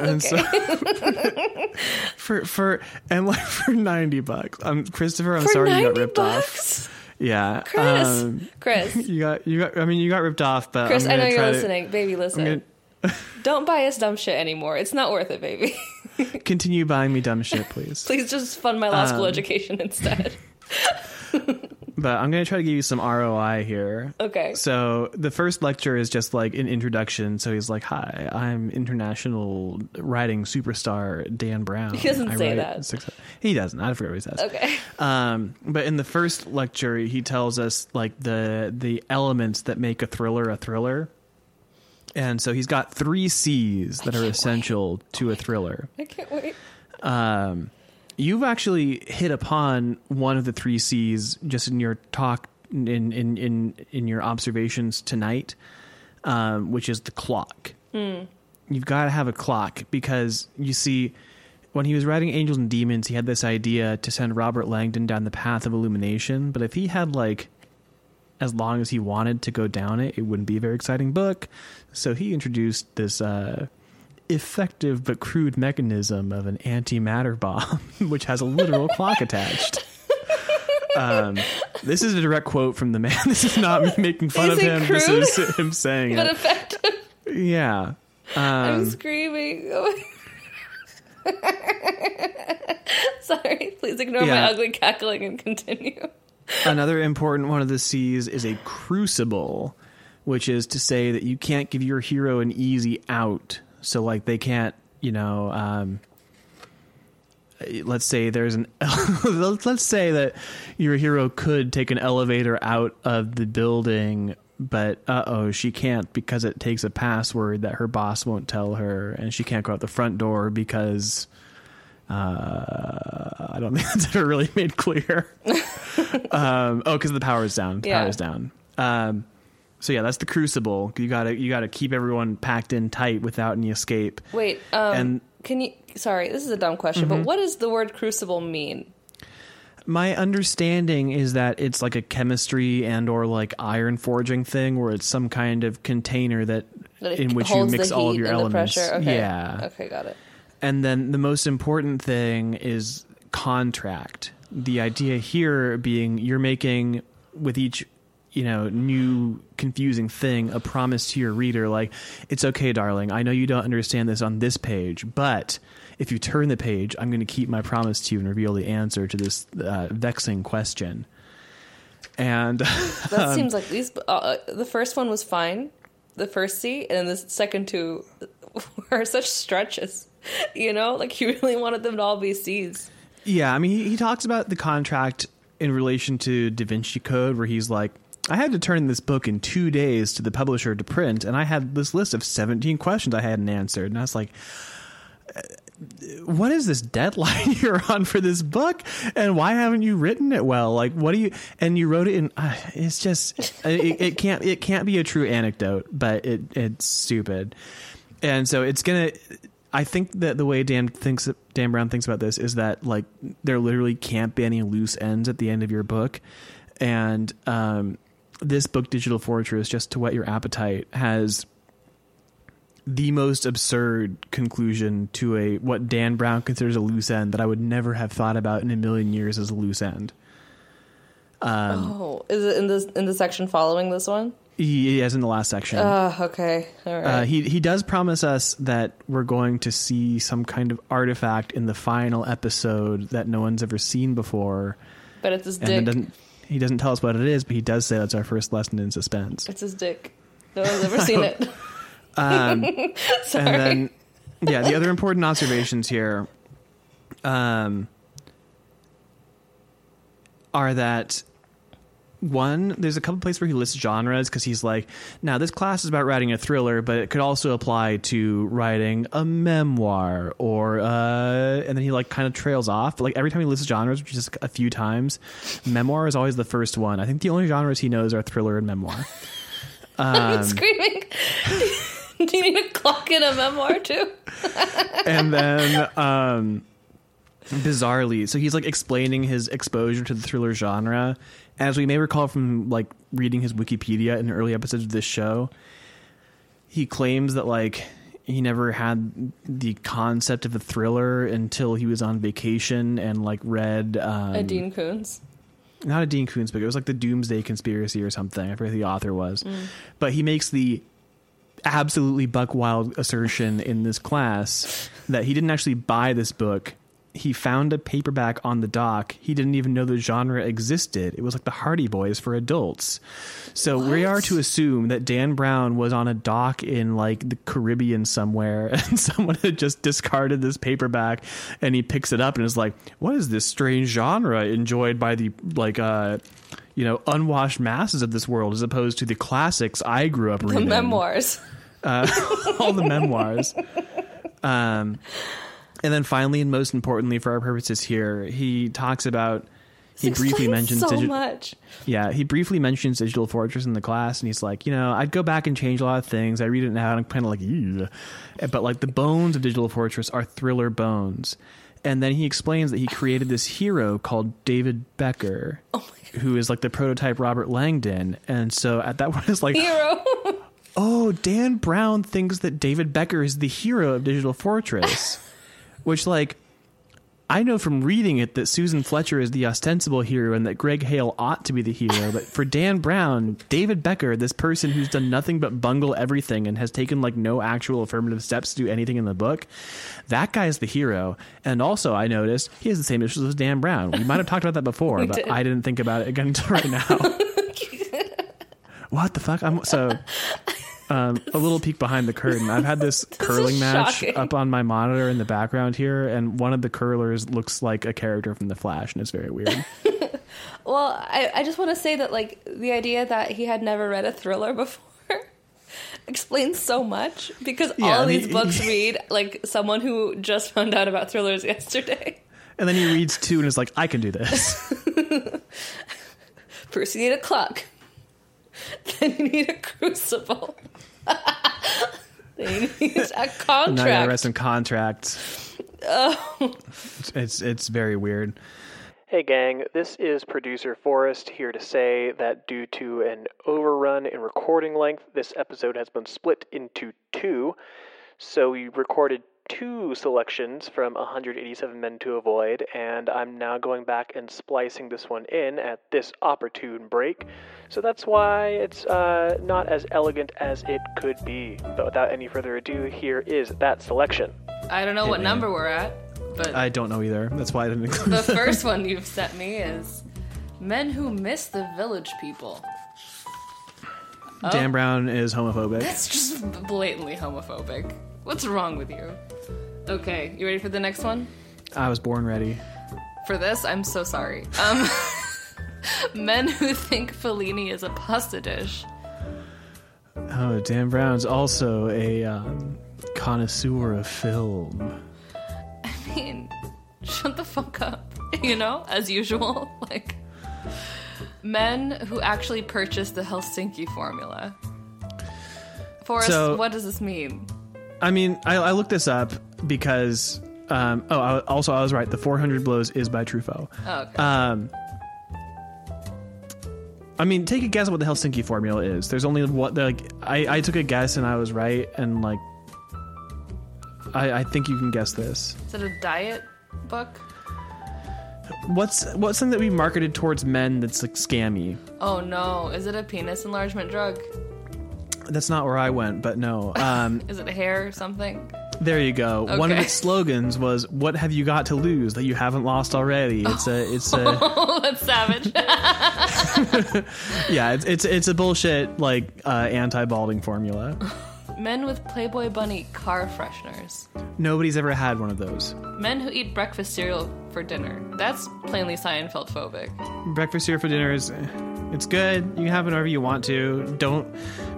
and so for for and like for 90 bucks. Um Christopher, I'm For sorry you 90 got ripped off. Yeah. Chris. um, Chris. you got you got I mean you got ripped off, but Chris, I know you're to- listening. Baby, listen. gonna- Don't buy us dumb shit anymore. It's not worth it, baby. Continue buying me dumb shit, please. Please just fund my law school Um, education instead. But I'm going to try to give you some ROI here. Okay. So the first lecture is just like an introduction. So he's like, "Hi, I'm international writing superstar Dan Brown." He doesn't I say that. six- he doesn't. I forget what he says. Okay. Um, but in the first lecture, he tells us like the the elements that make a thriller a thriller. And so he's got three C's that are essential to a thriller. I can't wait. Um, you've actually hit upon one of the three C's just in your talk in in in in your observations tonight, um, which is the clock. You've got to have a clock because you see, when he was writing Angels and Demons, he had this idea to send Robert Langdon down the path of illumination. But if he had like as long as he wanted to go down it, it wouldn't be a very exciting book. So he introduced this uh, effective but crude mechanism of an antimatter bomb, which has a literal clock attached. Um, this is a direct quote from the man. This is not me making fun Is of him. This is him saying But it. effective. Yeah. I'm Um, screaming. Sorry, please ignore Yeah. my ugly cackling and continue. another important one of the C's is a crucible, which is to say that you can't give your hero an easy out. So, like, they can't, you know, um, let's say there's an, let's say that your hero could take an elevator out of the building, but uh oh, she can't because it takes a password that her boss won't tell her, and she can't go out the front door because. Uh, I don't think that's ever really made clear. um, oh, because the power is down. The Yeah. power is down. Um, so yeah, that's the crucible. You gotta you gotta keep everyone packed in tight without any escape. Wait, um, And- can you? Sorry, this is a dumb question, Mm-hmm. but what does the word crucible mean? My understanding is that it's like a chemistry and or like iron forging thing, where it's some kind of container that, That in which you mix all of your elements. Okay. Yeah, Okay, got it. And then the most important thing is contract. The idea here being you're making with each you know new confusing thing a promise to your reader like it's okay darling i know you don't understand this on this page but if you turn the page i'm going to keep my promise to you and reveal the answer to this uh, vexing question and That Um, seems like these. Uh, the first one was fine, the first C, and then the second two were such stretches. You know, like he really wanted them to all be C's. Yeah, I mean, he, he talks about the contract in relation to Da Vinci Code, where he's like, I had to turn this book in two days to the publisher to print, and I had this list of 17 questions I hadn't answered. And I was like, "Uh, what is this deadline you're on for this book? And why haven't you written it well? Like, what do you, and you wrote it in, uh, it's just, it, it can't, it can't be a true anecdote, but it, it's stupid. And so it's going to, I think that the way Dan thinks Dan Brown thinks about this is that like there literally can't be any loose ends at the end of your book, and um, this book, Digital Fortress, just to whet your appetite, has the most absurd conclusion to a what Dan Brown considers a loose end that I would never have thought about in a million years as a loose end. oh, is it in this in the section following this one? He, as in the last section. Oh, okay, all right. Uh, he he does promise us that we're going to see some kind of artifact in the final episode that no one's ever seen before, but it's his and it dick. doesn't. He doesn't tell us what it is, but he does say that's our first lesson in suspense. It's his dick. No one's ever seen it. Um, Sorry. and then, yeah, the other important observations here, um, are that one, there's a couple places where he lists genres because he's like, now this class is about writing a thriller, but it could also apply to writing a memoir or, uh, and then he like kind of trails off. Like every time he lists genres, which is a few times, memoir is always the first one. I think the only genres he knows are thriller and memoir. I'm Um, screaming. Do you need a clock in a memoir too? and then um bizarrely so he's like explaining his exposure to the thriller genre as we may recall from like reading his wikipedia in early episodes of this show he claims that like he never had the concept of a thriller until he was on vacation and like read um, A Dean Koontz. not a Dean Koontz book. It was like the Doomsday Conspiracy or something. I forget who the author was. But he makes the absolutely buck wild assertion in this class that he didn't actually buy this book. He found a paperback on the dock. He didn't even know the genre existed. It was like the Hardy Boys for adults. So we are to assume that Dan Brown was on a dock in like the Caribbean somewhere and someone had just discarded this paperback and he picks it up and is like, "What is this strange genre enjoyed by the like uh you know, unwashed masses of this world as opposed to the classics I grew up The reading." The memoirs. all the memoirs. Um, and then finally, and most importantly for our purposes here, he talks about. He This briefly mentions so digi- much. yeah, he briefly mentions Digital Fortress in the class, and he's like, you know, I'd go back and change a lot of things. I read it now, and I'm kind of like, Ew. Eh, but like the bones of Digital Fortress are thriller bones. And then he explains that he created this hero called David Becker, oh who is like the prototype Robert Langdon. And so at that point, it's like, Hero. oh, Dan Brown thinks that David Becker is the hero of Digital Fortress, which like I know from reading it that Susan Fletcher is the ostensible hero and that Greg Hale ought to be the hero, but for Dan Brown, David Becker, this person who's done nothing but bungle everything and has taken like no actual affirmative steps to do anything in the book, that guy's the hero. And also, I noticed he has the same issues as Dan Brown. We might have talked about that before, but did. I didn't think about it again until right now. what the fuck? I'm so um, a little peek behind the curtain. I've had this curling match shocking. up on my monitor in the background here, and one of the curlers looks like a character from The Flash, and it's very weird. Well, I, I just want to say that like the idea that he had never read a thriller before explains so much because Yeah, all these he- books read like someone who just found out about thrillers yesterday. and then he reads two and is like, "I can do this." You need a clock. Then you need a crucible. then you need a now I gotta contract. write some contracts. Oh. It's it's very weird. Hey gang, this is producer Forrest here to say that due to an overrun in recording length, this episode has been split into two. So we recorded two selections from 187 Men to Avoid, and I'm now going back and splicing this one in at this opportune break. So that's why it's uh, not as elegant as it could be. But without any further ado, here is that selection. I don't know what me. number we're at, but I don't know either. That's why I didn't include the first one you've sent me is Men Who Miss the Village People. Dan Brown is homophobic. That's just blatantly homophobic. What's wrong with you? Okay, you ready for the next one? I was born ready. For this, I'm so sorry. Um, men who think Fellini is a pasta dish. Oh, Dan Brown's also a um, connoisseur of film. I mean, shut the fuck up. You know, as usual. Like, men who actually purchase the Helsinki formula. Forrest, So- what does this mean? I mean, I, I looked this up because. Um, oh, I, also I was right. The 400 blows is by Truffaut. Oh, okay. Um, I mean, take a guess at what the Helsinki formula is. There's only what like I, I took a guess and I was right, and like I, I think you can guess this. Is it a diet book? What's what's something that we marketed towards men that's like scammy? Oh no. Is it a penis enlargement drug? That's not where I went, but no. Um, Is it hair or something? there you go. One of its slogans was "What have you got to lose that you haven't lost already?" It's a it's a Oh, that's savage. yeah it's it's it's a bullshit like uh, anti balding formula. Men with Playboy Bunny car fresheners. Nobody's ever had one of those. Men who eat breakfast cereal for dinner. That's plainly Seinfeld phobic. Breakfast here for dinner is it's good. You can have it whenever you want to. Don't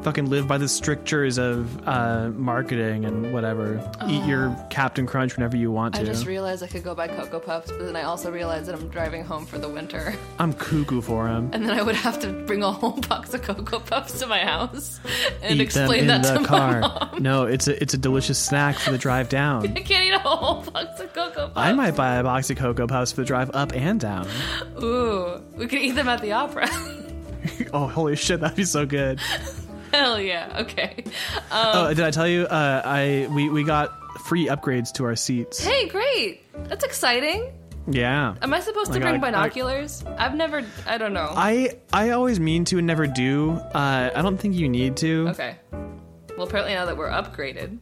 fucking live by the strictures of uh, marketing and whatever. Eat your Captain Crunch whenever you want to. I just realized I could go buy Cocoa Puffs, but then I also realized that I'm driving home for the winter. I'm cuckoo for him. And then I would have to bring a whole box of Cocoa Puffs to my house and Eat them explain in that to my car. mom. No, it's a it's a delicious snack for the drive down. I can't eat a whole box of Cocoa Puffs. I might buy a box of Cocoa Puffs for the drive up and down. Ooh, we could eat them at the opera. oh, holy shit, that'd be so good. Hell yeah. Okay. oh, did I tell you? Uh, I we we got free upgrades to our seats. Hey, great. That's exciting. Yeah. Am I supposed to Like, bring I- I- binoculars? I, have never. I don't know. I I always mean to and never do. Uh, I don't think you need to. okay. Well, apparently now that we're upgraded.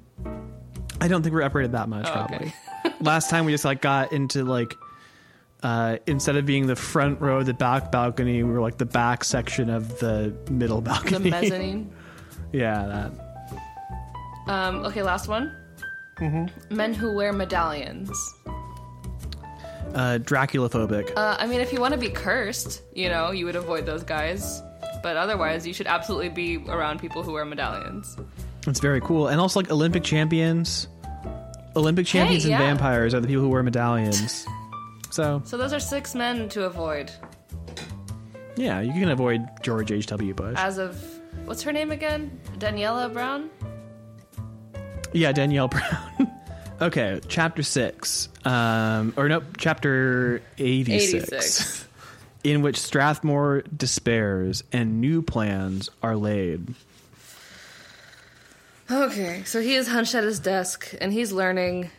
I don't think we're upgraded that much. Oh, probably. okay. Last time we just like got into like. Uh, instead of being the front row, the back balcony, we were like the back section of the middle balcony. The mezzanine. yeah, that. Um, okay, last one. Mm-hmm. Men who wear medallions. Uh, Dracula phobic. Uh, I mean, if you want to be cursed, you know, you would avoid those guys. But otherwise, you should absolutely be around people who wear medallions. It's very cool. And also like Olympic champions. Olympic champions yeah. and vampires are the people who wear medallions. so So those are six men to avoid. yeah, you can avoid George H. W. Bush. As of what's her name again? Daniela Brown. yeah, Danielle Brown. okay, chapter six. Um or no, chapter eighty six. 86. In which Strathmore despairs and new plans are laid. Okay, so he is hunched at his desk and he's learning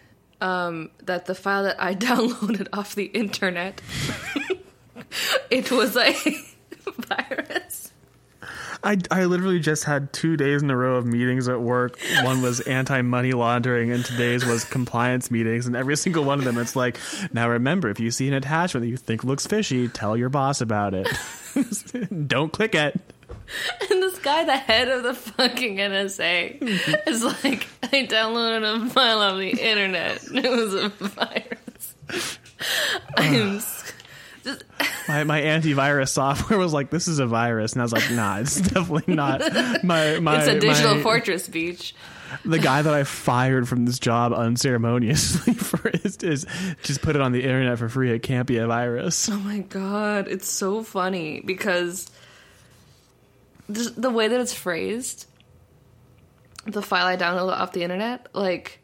um, that the file that I downloaded off the internet, it was a virus. I, I literally just had two days in a row of meetings at work. One was anti money laundering, and today's was compliance meetings. And every single one of them, it's like, now remember, if you see an attachment that you think looks fishy, tell your boss about it. Don't click it. And this guy, the head of the fucking NSA, is like, I downloaded a file on the internet. and It was a virus. I'm just, My, my antivirus software was like, this is a virus. And I was like, nah, it's definitely not. My, my, it's a digital my- fortress beach. The guy that I fired from this job unceremoniously for is, is just put it on the internet for free. It can't be a virus. Oh my god, it's so funny because the, the way that it's phrased, the file I downloaded off the internet, like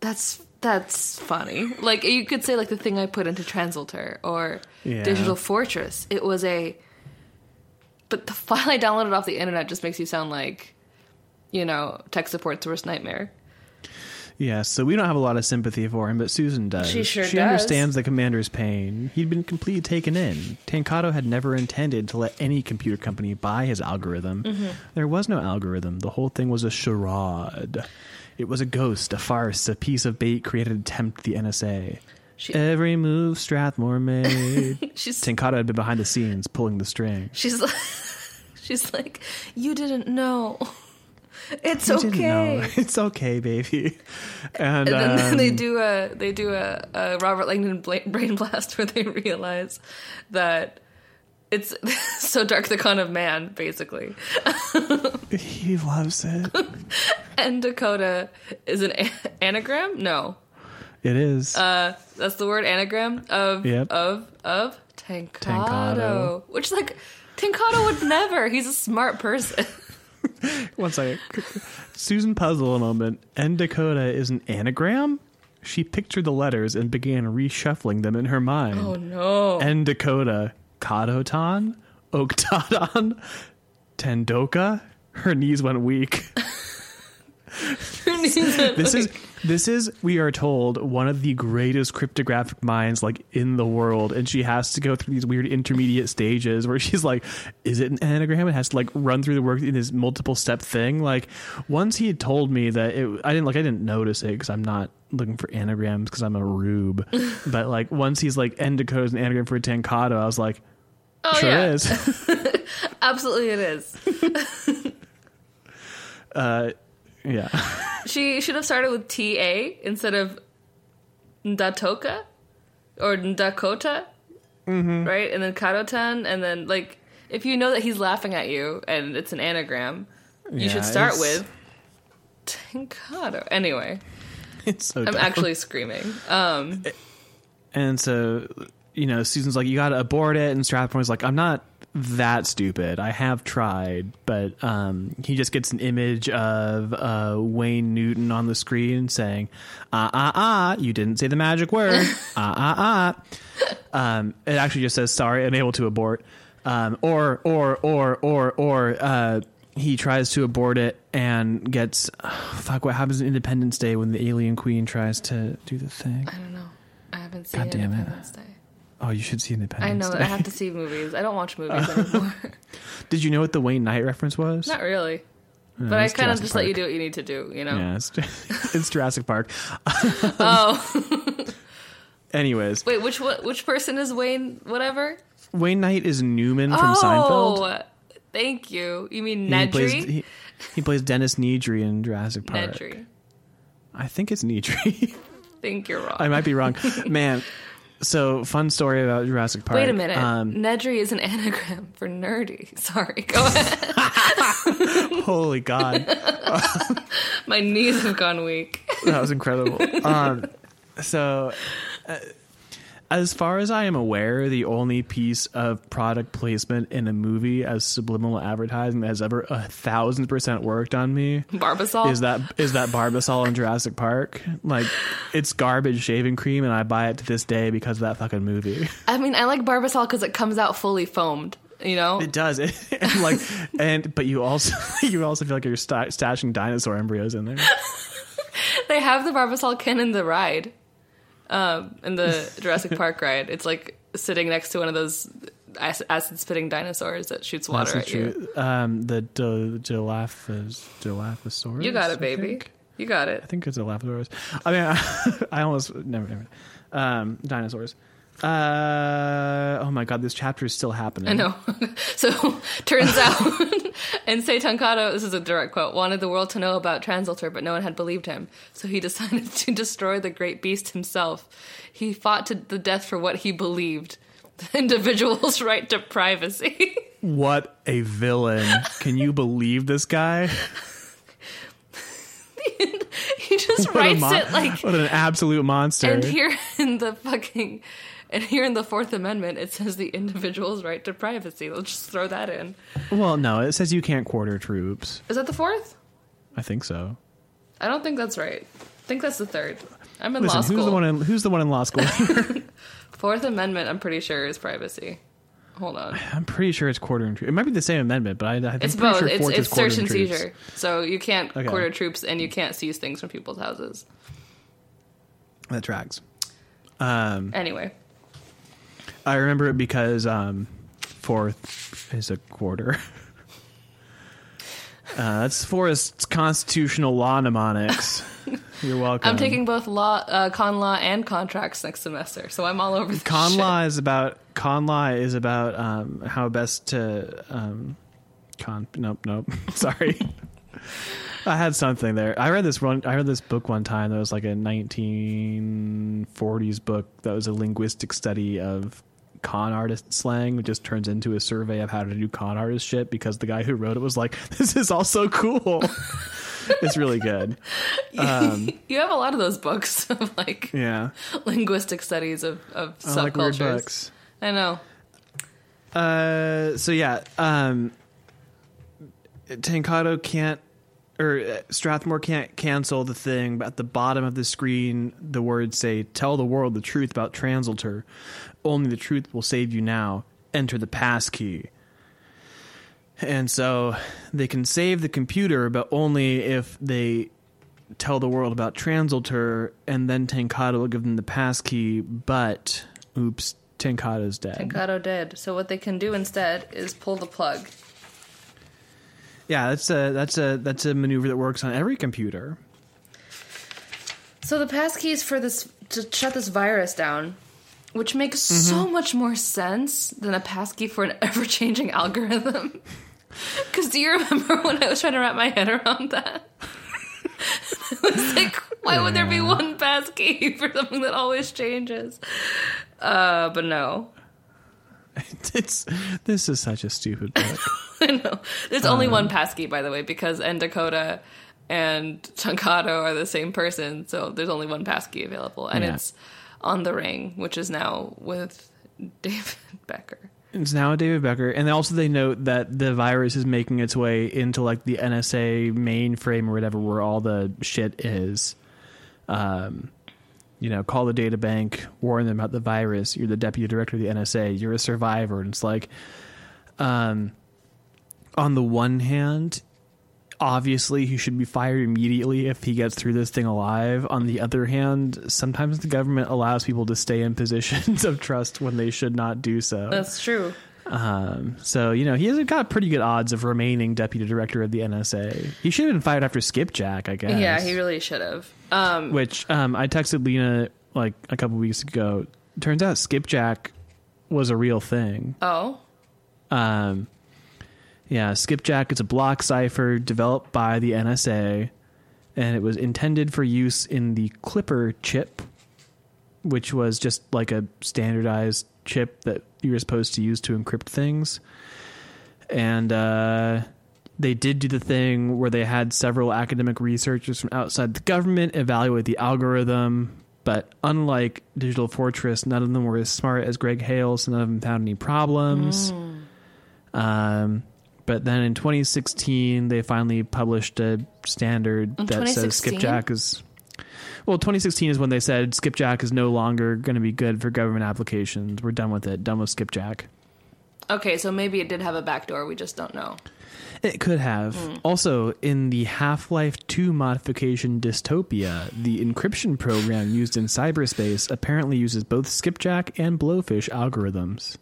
that's that's funny. Like you could say like the thing I put into TRANSLTR or Yeah. Digital Fortress. It was a but the file I downloaded off the internet just makes you sound like you know, tech support's worst nightmare. Yeah, so we don't have a lot of sympathy for him, but Susan does. She sure She does. understands the commander's pain. He'd been completely taken in. Tankado had never intended to let any computer company buy his algorithm. Mm-hmm. There was no algorithm. The whole thing was a charade. It was a ghost, a farce, a piece of bait created to tempt the NSA. She- Every move Strathmore made. She's Tankado had been behind the scenes, pulling the string. She's like, she's like, you didn't know. It's You okay. It's okay, baby. And, And then they um, do a they do a, a Robert Langdon brain blast where they realize that it's so dark the con of man basically. he loves it. And Dakota is an anagram? No, It is. uh, that's the word anagram of Yep. of of Tankado, Tankado. which like tankado would never. He's a smart person. One second. Susan puzzled a moment. And Dakota is an anagram? She pictured the letters and began reshuffling them in her mind. Oh no! And Dakota, Kadotan, Oktadon, Tendoka. Her knees went weak. This is This is, we are told, one of the greatest cryptographic minds like in the world, and she has to go through these weird intermediate stages where she's like, "Is it an anagram?" It has to like run through the work in this multiple step thing. Like once he had told me that it, I didn't like, I didn't notice it because I'm not looking for anagrams because I'm a rube. but like once he's like end decodes an anagram for a tankado, I was like, Oh "Sure yeah, is." absolutely it is. uh, yeah. She should have started with T A instead of Ndatoka or Ndakota, Mm-hmm. right? And then Karotan, and then like if you know that he's laughing at you and it's an anagram, you Yeah, should start it's- with Tankado. Anyway, It's so I'm dumb. actually screaming. Um, And so, you know, Susan's like, you got to abort it. And Strathmore's like, I'm not that stupid. I have tried. But um, he just gets an image of uh, Wayne Newton on the screen saying, ah, ah, ah, you didn't say the magic word. ah, ah, ah. Um, it actually just says, sorry, unable to abort. Um, or, or, or, or, or, uh, he tries to abort it and gets fuck what happens in independence day when the alien queen tries to do the thing I don't know. I haven't seen God damn it. Independence Day. Oh you should see Independence. I know. day I have to see movies. I don't watch movies anymore. Did you know what the Wayne Knight reference was? Not really. No, But I kind of just let you do what you need to do, you know? Yeah, it's, it's Jurassic Park. Oh, Anyways, wait, which which person is Wayne? Whatever. Wayne Knight is Newman from Seinfeld. oh, Seinfeld. thank you. You mean He plays, Nedry? he, he plays Dennis Nedry in Jurassic Park. Nedry. I think it's Nedry. think you're wrong. I might be wrong. Man, so fun story about Jurassic Park. Wait a minute. Um, Nedry is an anagram for nerdy. Sorry, go ahead. holy God. My knees have gone weak. that was incredible. Um, so, uh, as far as I am aware, the only piece of product placement in a movie as subliminal advertising that has ever a thousand percent worked on me Barbasol. is that is that Barbasol in Jurassic Park. Like, it's garbage shaving cream, and I buy it to this day because of that fucking movie. I mean, I like Barbasol because it comes out fully foamed. You know, It does it, and like, and but you also you also feel like you're sta stashing dinosaur embryos in there. they have the Barbasol can in the ride, um, in the Jurassic Park ride. It's like sitting next to one of those acid spitting dinosaurs that shoots water That's at you. Um, the Dil- Dilophosaurus. Dilophosaurus. You got it, I baby. You got it. I think it's Dilophosaurus. I mean, I, almost never, never. Um, dinosaurs. Uh, oh my god, this chapter is still happening. I know. so turns out, Ensei Tankado, this is a direct quote, wanted the world to know about TRANSLTR, but no one had believed him. So he decided to destroy the great beast himself. He fought to the death for what he believed. The individual's right to privacy. What a villain! Can you believe this guy? he just What writes mon- it like what an absolute monster! And here in the fucking, and here in the Fourth Amendment, it says the individual's right to privacy. Let's just throw that in. well, no, it says you can't quarter troops. Is that the fourth? I think so. I don't think that's right. I think that's the third. I'm in Listen, law who's school. the one in who's the one in law school? Fourth Amendment, I'm pretty sure is privacy. Hold on. I'm pretty sure it's quartering troops. It might be the same amendment, but I, I'm It's both. sure it's it's search and seizure. So you can't Okay. quarter troops and you can't seize things from people's houses. That tracks. Um, Anyway, I remember it because um, fourth is a quarter. Uh, that's Forrest's constitutional law mnemonics. You're welcome. I'm taking both law, uh, con law, and contracts next semester, so I'm all over this con shit. law is about con law is about um, how best to um, con. Nope, nope. Sorry. I had something there. I read this one. I read this book one time. That was like a 1940s book that was a linguistic study of con artist slang. Just turns into a survey of how to do con artist shit because the guy who wrote it was like, "This is all so cool." it's really good. Um, You have a lot of those books of like yeah, linguistic studies of, of I like subcultures. books. I know. Uh, so yeah, um, Tankado can't, or uh, Strathmore can't cancel the thing. But at the bottom of the screen, the words say, "Tell the world the truth about TRANSLTR. Only the truth will save you now. Enter the pass key." And so they can save the computer, but only if they tell the world about TRANSLTR, and then Tankado will give them the pass key, But oops, Tankado's dead. Tankado dead. So what they can do instead is pull the plug. Yeah, that's a that's a that's a maneuver that works on every computer. So the passkeys for this to shut this virus down, which makes Mm-hmm. so much more sense than a passkey for an ever-changing algorithm. Because do you remember when I was trying to wrap my head around that? I was like, why would there be one passkey for something that always changes? Uh, but no, It's this is such a stupid book. I know. There's only Um, one passkey, by the way, because Endakota and Tankado are the same person, so there's only one passkey available, and Yeah. it's on the ring, which is now with David Becker. It's now David Becker, and also they note that the virus is making its way into like the NSA mainframe or whatever, where all the shit is. Um, you know, call the data bank, warn them about the virus. You're the deputy director of the NSA. You're a survivor, and it's like, um, on the one hand, obviously he should be fired immediately if he gets through this thing alive. On the other hand, sometimes the government allows people to stay in positions of trust when they should not do so. That's true. Um, so you know he has got pretty good odds of remaining deputy director of the NSA. He should have been fired after Skipjack, I guess. Yeah, he really should have. Um, Which um, I texted Lina like a couple weeks ago. Turns out Skipjack was a real thing. oh, Um, yeah, Skipjack is a block cipher developed by the NSA, and it was intended for use in the Clipper chip, which was just like a standardized chip that you were supposed to use to encrypt things. And uh, they did do the thing where they had several academic researchers from outside the government evaluate the algorithm. But unlike Digital Fortress, none of them were as smart as Greg Hale, so none of them found any problems. Um, but then in 2016, they finally published a standard In that says Skipjack is. Well, 2016 is when they said Skipjack is no longer going to be good for government applications. We're done with it. Done with Skipjack. okay. So maybe it did have a backdoor. We just don't know. It could have. Hmm. Also, in the Half Life 2 modification Dystopia, the encryption program used in cyberspace apparently uses both Skipjack and Blowfish algorithms.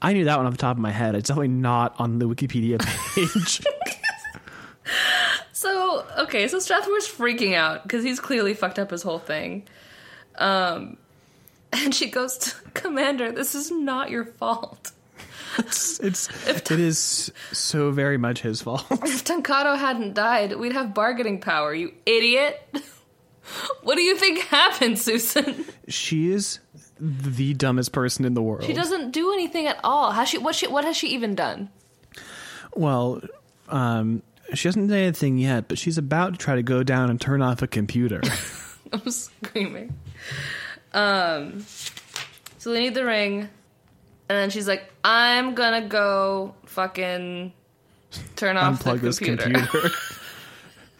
I knew that one off the top of my head. It's definitely not on the Wikipedia page. So okay, so Strathmore's freaking out because he's clearly fucked up his whole thing. Um, and she goes, to, "Commander, this is not your fault. it's, it's it is so very much his fault. If Tankado hadn't died, we'd have bargaining power. You idiot! what do you think happened, Susan? she is the dumbest person in the world. She doesn't do anything at all. Has she? What? She? What has she even done? Well, um, she hasn't done anything yet, but she's about to try to go down and turn off a computer. I'm screaming. Um, so they need the ring, and then she's like, "I'm gonna go fucking turn off Unplug the this computer." computer.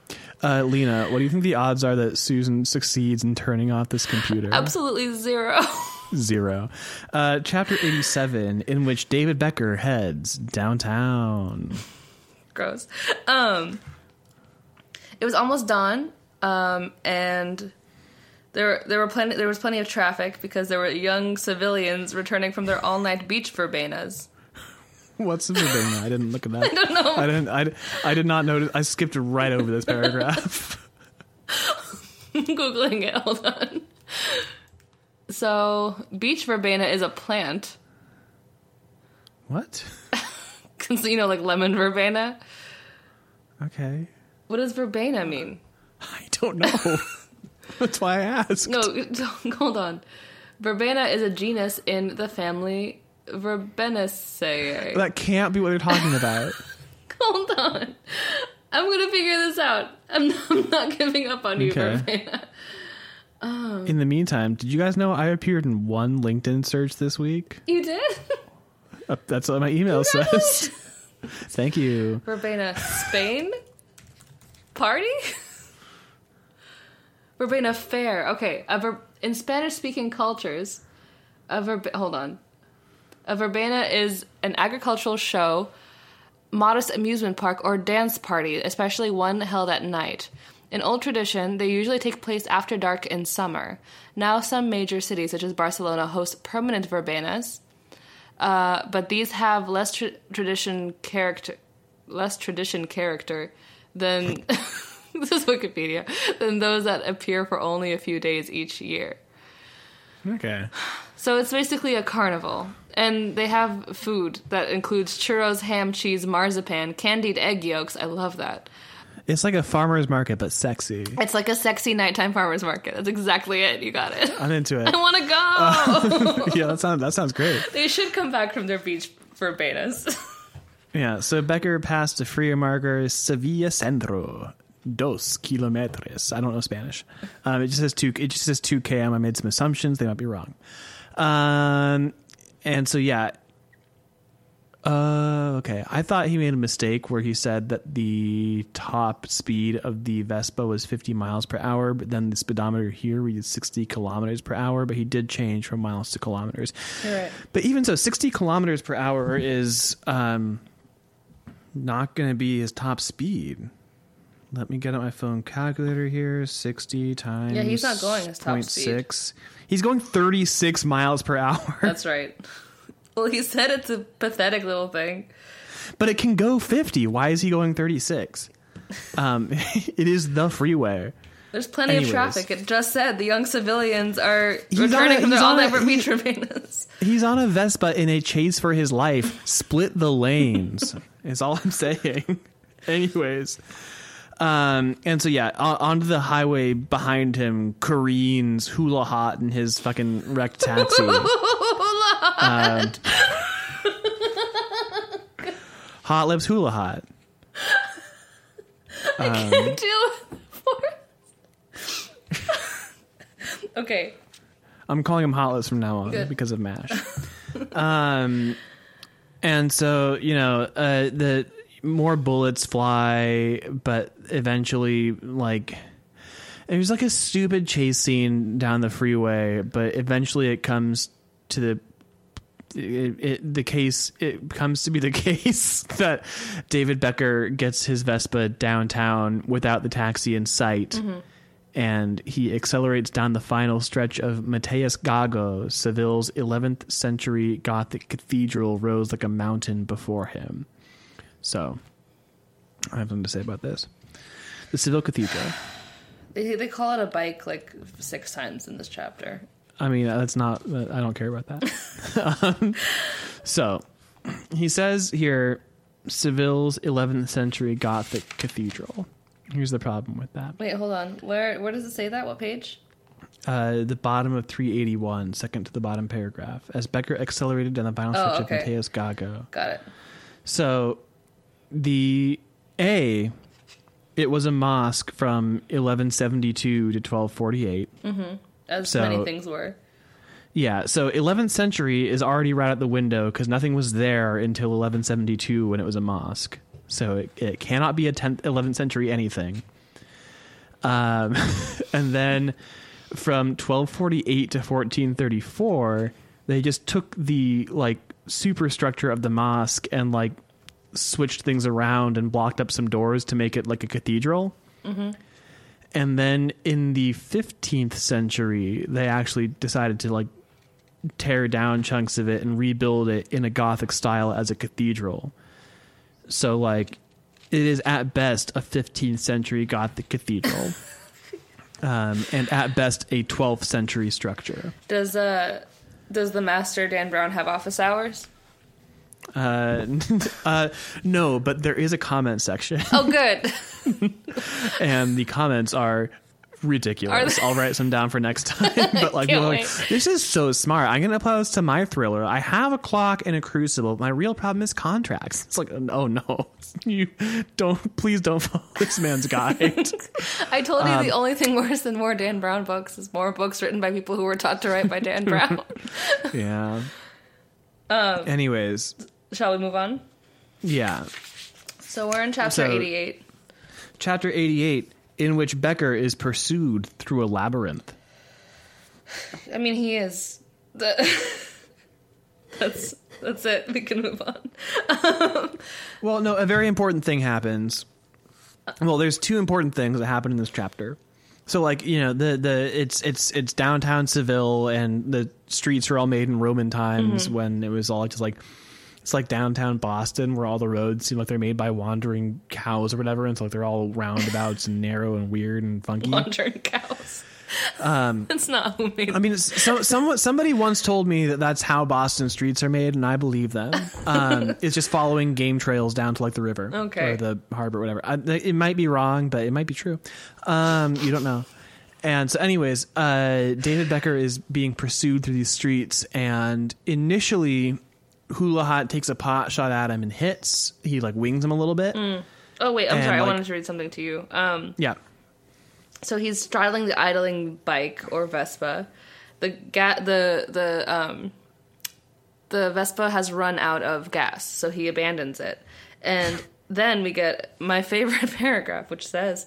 uh, Lina, what do you think the odds are that Susan succeeds in turning off this computer? Absolutely zero. Zero. Uh, chapter 87, in which David Becker heads downtown. Gross. Um, it was almost dawn, um, and there there were plenty there was plenty of traffic because there were young civilians returning from their all night beach verbenas. What's the verbena? I didn't look at that. I don't know. I didn't. I, I did not notice. I skipped right over this paragraph. Googling it. Hold on. So, beach verbena is a plant. what? you know, like lemon verbena. Okay. What does verbena mean? I don't know. That's why I asked. No, hold on. Verbena is a genus in the family Verbenaceae. That can't be what you're talking about. Hold on. I'm gonna figure this out. I'm not, I'm not giving up on you, Okay. Verbena. Um. In the meantime, did you guys know I appeared in one LinkedIn search this week? You did? Uh, that's what my email says. Thank you. Verbena Spain? Party? Verbena Fair. Okay. A ver- in Spanish speaking cultures, a verb- hold on. A verbena is an agricultural show, modest amusement park, or dance party, especially one held at night. In old tradition, they usually take place after dark in summer. Now, some major cities, such as Barcelona, host permanent verbenas, uh, but these have less tra- tradition character, less tradition character than this is Wikipedia than those that appear for only a few days each year. Okay. So it's basically a carnival. And they have food that includes churros, ham, cheese, marzipan, candied egg yolks. I love that. It's like a farmer's market, but sexy. It's like a sexy nighttime farmer's market. That's exactly it. You got it. I'm into it. I want to go. yeah, that sounds that sounds great. they should come back from their beach for betas. Yeah, so Becker passed the freeway marker Sevilla Centro, dos kilometres. I don't know Spanish. Um, it just says two. It just says two km. I made some assumptions. They might be wrong. Um, and so yeah. Uh, okay. I thought he made a mistake where he said that the top speed of the Vespa was 50 miles per hour, but then the speedometer here reads 60 kilometers per hour. But he did change from miles to kilometers. Right. But even so, 60 kilometers per hour is um, not going to be his top speed. Let me get out my phone calculator here. 60 times. Yeah, he's not going his top 0.6. He's going 36 miles per hour. That's right. Well, he said it's a pathetic little thing. but it can go 50. Why is he going 36? Um, it is the freeway. There's plenty Anyways. of traffic. It just said the young civilians are He's returning a- from their he's on a- all-night he- beach. He's on a Vespa in a chase for his life. Split the lanes. is all I'm saying. Anyways. Um, and so yeah, on, onto the highway behind him careens Hulohot in his fucking wrecked taxi. Um, hot lips Hulohot. Um, Can't deal with Okay. I'm calling him Hot Lips from now on Good. because of Mash. um, and so you know, uh, the more bullets fly, but eventually, like, it was like a stupid chase scene down the freeway, but eventually it comes to the. It, it, the case it comes to be the case that David Becker gets his Vespa downtown without the taxi in sight mm-hmm. and he accelerates down the final stretch of Mateus Gago, Seville's 11th century Gothic cathedral rose like a mountain before him. So, I have something to say about this. The Seville Cathedral. They, they call it a bike like six times in this chapter. I mean, that's not, I don't care about that. um, so, he says here Seville's 11th century Gothic cathedral. Here's the problem with that. Wait, hold on. Where where does it say that? What page? uh, the bottom of 381, second to the bottom paragraph, as Becker accelerated down the final Oh, stretch okay. of Mateus Gago. Got it. So, the A, it was a mosque from 1172 to 1248. As So- many things were. Yeah, so 11th century is already right out the window because nothing was there until 1172 when it was a mosque. So it, it cannot be a 10th, 11th century anything. Um, and then from 1248 to 1434, they just took the like superstructure of the mosque and like switched things around and blocked up some doors to make it like a cathedral. And then in the 15th century, they actually decided to like tear down chunks of it and rebuild it in a Gothic style as a cathedral. So, like, it is at best a 15th century Gothic cathedral, um, and at best a 12th century structure. Does uh does the master Dan Brown have office hours? Uh, uh, no, but there is a comment section, Oh, good. and the comments are ridiculous. They- I'll write some down for next time. but like, Can't people are like, this is so smart. I'm gonna apply this to my thriller. I have a clock and a crucible. My real problem is contracts. It's like, oh no, you don't. Please don't follow this man's guide. I told you Um, the only thing worse than more Dan Brown books is more books written by people who were taught to write by Dan Brown. yeah. Um, Anyways, Shall we move on? yeah. So we're in chapter So- 88. Chapter 88, in which Becker is pursued through a labyrinth. I mean, he is the. that's that's it. We can move on. Um, well, no, a very important thing happens. Well, there's two important things that happen in this chapter. So, like you know, the the it's it's it's downtown Seville, and the streets are all made in Roman times mm-hmm. when it was all just like it's like downtown Boston, where all the roads seem like they're made by wandering cows or whatever, and so like they're all roundabouts and narrow and weird and funky. Wandering cows. Um, that's not who made. I mean, so, some, somebody once told me that that's how Boston streets are made, and I believe them. Um, it's just following game trails down to like the river Okay. or the harbor, or whatever. I, it might be wrong, but it might be true. Um, you don't know. And so, anyways, uh, David Becker is being pursued through these streets, and initially, Hulohot takes a pot shot at him and hits. He like wings him a little bit. oh wait, I'm and, sorry. I wanted to read something to you. Um, Yeah. so he's straddling the idling bike or Vespa. The ga- the the um the Vespa has run out of gas, so he abandons it. And then we get my favorite paragraph, which says,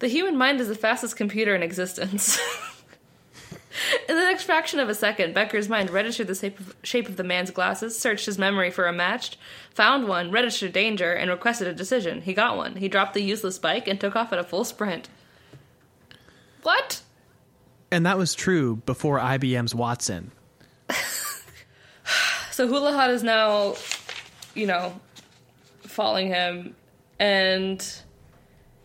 "The human mind is the fastest computer in existence." In the next fraction of a second, Becker's mind registered the shape of, shape of the man's glasses, searched his memory for a match, found one, registered danger, and requested a decision. He got one. He dropped the useless bike and took off at a full sprint. What? And that was true before IBM's Watson. So Hulohot is now, you know, following him, and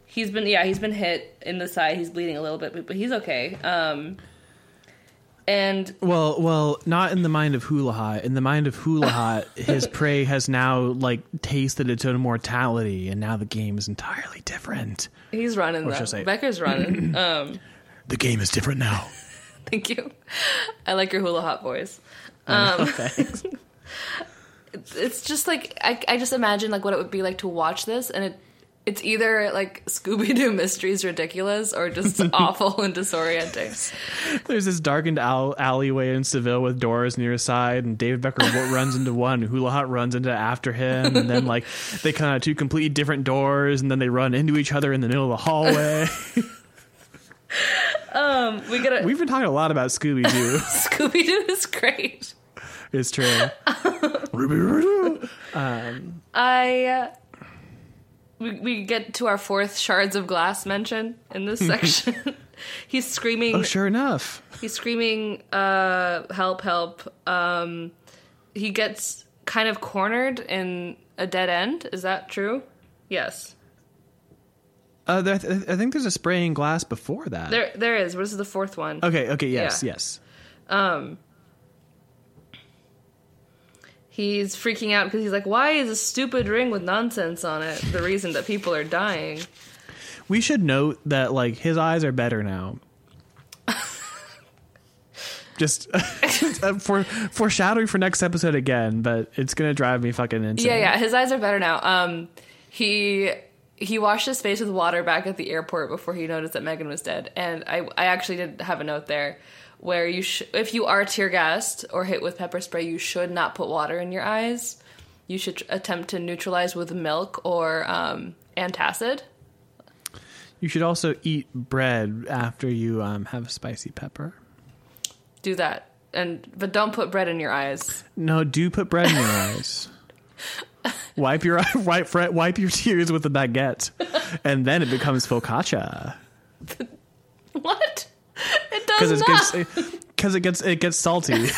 he's been yeah he's been hit in the side. He's bleeding a little bit, but, but he's okay. Um, and Well, well, not in the mind of Hulohot. In the mind of Hulohot, his prey has now like tasted its own mortality, and now the game is entirely different. he's running though. say- Becker's running. um, The game is different now. thank you. I like your Hulohot voice. Thanks. it's just like I, I just imagine like what it would be like to watch this and it it's either like Scooby Doo Mysteries ridiculous or just awful and disorienting. There's this darkened al- alleyway in Seville with doors near his side, and David Becker runs into one. Hulohot runs into after him, and then like they kind of two completely different doors, and then they run into each other in the middle of the hallway. um, We get a We've been talking a lot about Scooby Doo. Scooby Doo is great. it's true. Ruby Roo. I uh, we we get to our fourth shards of glass mention in this section. he's screaming. Oh, sure enough. He's screaming, uh, "Help! Help!" Um, he gets kind of cornered in a dead end. Is that true? Yes. Uh, there, I think there's a spraying glass before that. There, there is. What is the fourth one? Okay. Okay. Yes. Yeah. Yes. He's freaking out because he's like, "Why is a stupid ring with nonsense on it the reason that people are dying?" We should note that like his eyes are better now. Just uh, for foreshadowing for next episode again, but it's gonna drive me fucking insane. Yeah, yeah. His eyes are better now. Um, he he washed his face with water back at the airport before he noticed that Megan was dead. And I I actually did have a note there where you sh- if you are tear gassed or hit with pepper spray, you should not put water in your eyes. You should attempt to neutralize with milk or um, antacid. You should also eat bread after you um, have spicy pepper. Do that, and but don't put bread in your eyes. No, do put bread in your eyes. Wipe your wipe wipe your tears with a baguette, and then it becomes focaccia. What? It does it not. gets because it gets it gets salty.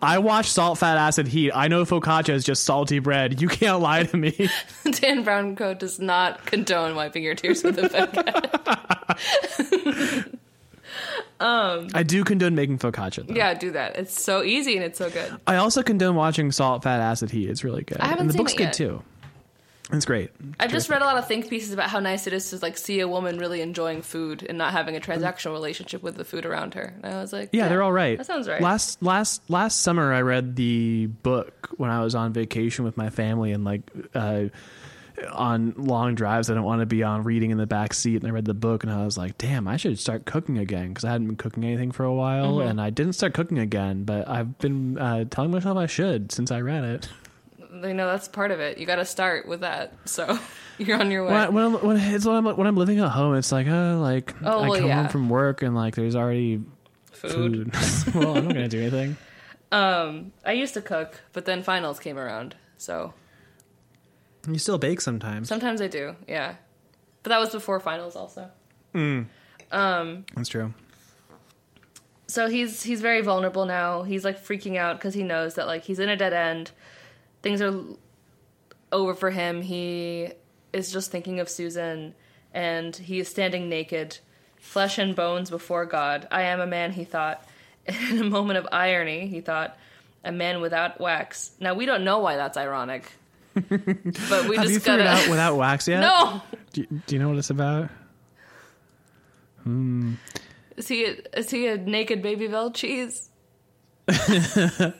I watch Salt, Fat, Acid, Heat. I know focaccia is just salty bread. You can't lie to me. Dan Brown Code does not condone wiping your tears with a baguette. Um, I do condone making focaccia. Though. yeah, do that. It's so easy and it's so good. I also condone watching Salt, Fat, Acid, Heat. It's really good. I haven't and the seen book's it good yet. too. It's great. I've just read a lot of think pieces about how nice it is to like see a woman really enjoying food and not having a transactional relationship with the food around her. And I was like, Yeah, they're all right. That sounds right. Last last last summer, I read the book when I was on vacation with my family and like uh, on long drives. I don't want to be on reading in the back seat, and I read the book and I was like, "Damn, I should start cooking again" because I hadn't been cooking anything for a while, Mm-hmm. and I didn't start cooking again. But I've been uh, telling myself I should since I read it. You know that's part of it. You got to start with that. So you're on your way. When, I, when, I'm, when, it's when, I'm, when I'm living at home, it's like, oh, like Oh, I well, come yeah. home from work and like there's already food. food. well, I'm not gonna do anything. Um, I used to cook, but then finals came around. So You still bake sometimes. sometimes I do. Yeah. but that was before finals also. Mm. Um, that's true. so he's he's very vulnerable now. He's like freaking out because he knows that like he's in a dead end. Things are over for him. He is just thinking of Susan, and he is standing naked, flesh and bones before God. I am a man, he thought. In a moment of irony, he thought, a man without wax. Now we don't know why that's ironic, but we Have just you gotta. figured out without wax yet? no, Do you, do you know what it's about? Hmm. is he a, is he a naked Babybel cheese?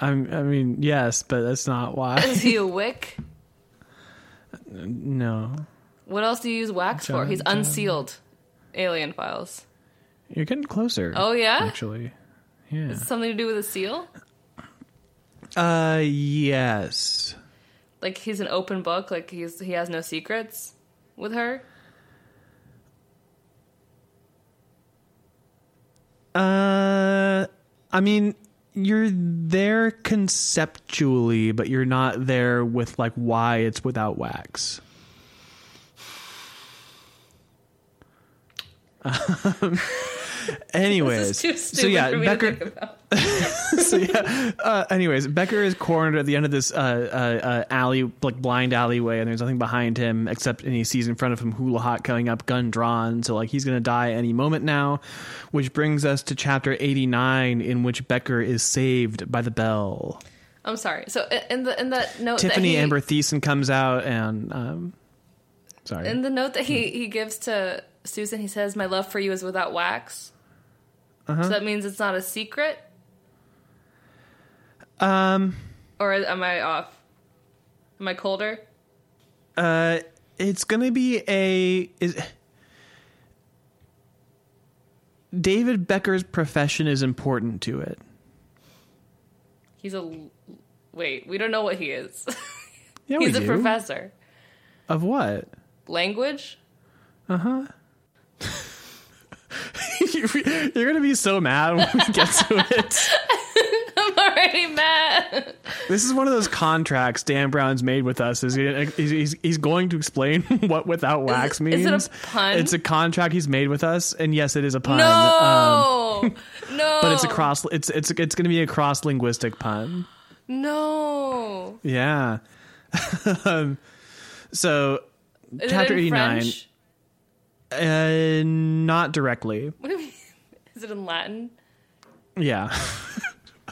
I'm, I mean, yes, but that's not why. Is he a wick? no. What else do you use wax for? He's John. unsealed alien files. You're getting closer. Oh yeah, Actually. Yeah. something to do with a seal? Uh, yes. Like he's an open book. Like he's he has no secrets with her. Uh, I mean, you're there conceptually, but you're not there with like why it's without wax. Um, anyways, This is too so yeah, for me Becker. to think about. so yeah. Uh, anyways, Becker is cornered at the end of this uh, uh, uh, alley, like blind alleyway, and there's nothing behind him except, and he sees in front of him Hulohot coming up, gun drawn. So like he's gonna die any moment now, which brings us to chapter 89, in which Becker is saved by the bell. I'm sorry. So in the in that note Tiffani that he, Amber Thiessen comes out, and um, sorry, in the note that he he gives to Susan, he says, "My love for you is without wax." Uh-huh. So that means it's not a secret, um, or am I off? Am I colder? uh, it's gonna be a is. David Becker's profession is important to it. He's a wait. We don't know what he is. Yeah, He's we a do. professor. Of what? Language. You're gonna be so mad when we get to it. I'm already mad. This is one of those contracts Dan Brown's made with us. Is he, he's, he's, going to explain what without wax it- means. is it a pun? It's a contract he's made with us, and yes, it is a pun. Um, No, no. but it's a cross. It's it's it's going to be a cross linguistic pun. No. Yeah. um, so Is Chapter 89. French? Uh, not directly. What do you mean? Is it in Latin? Yeah.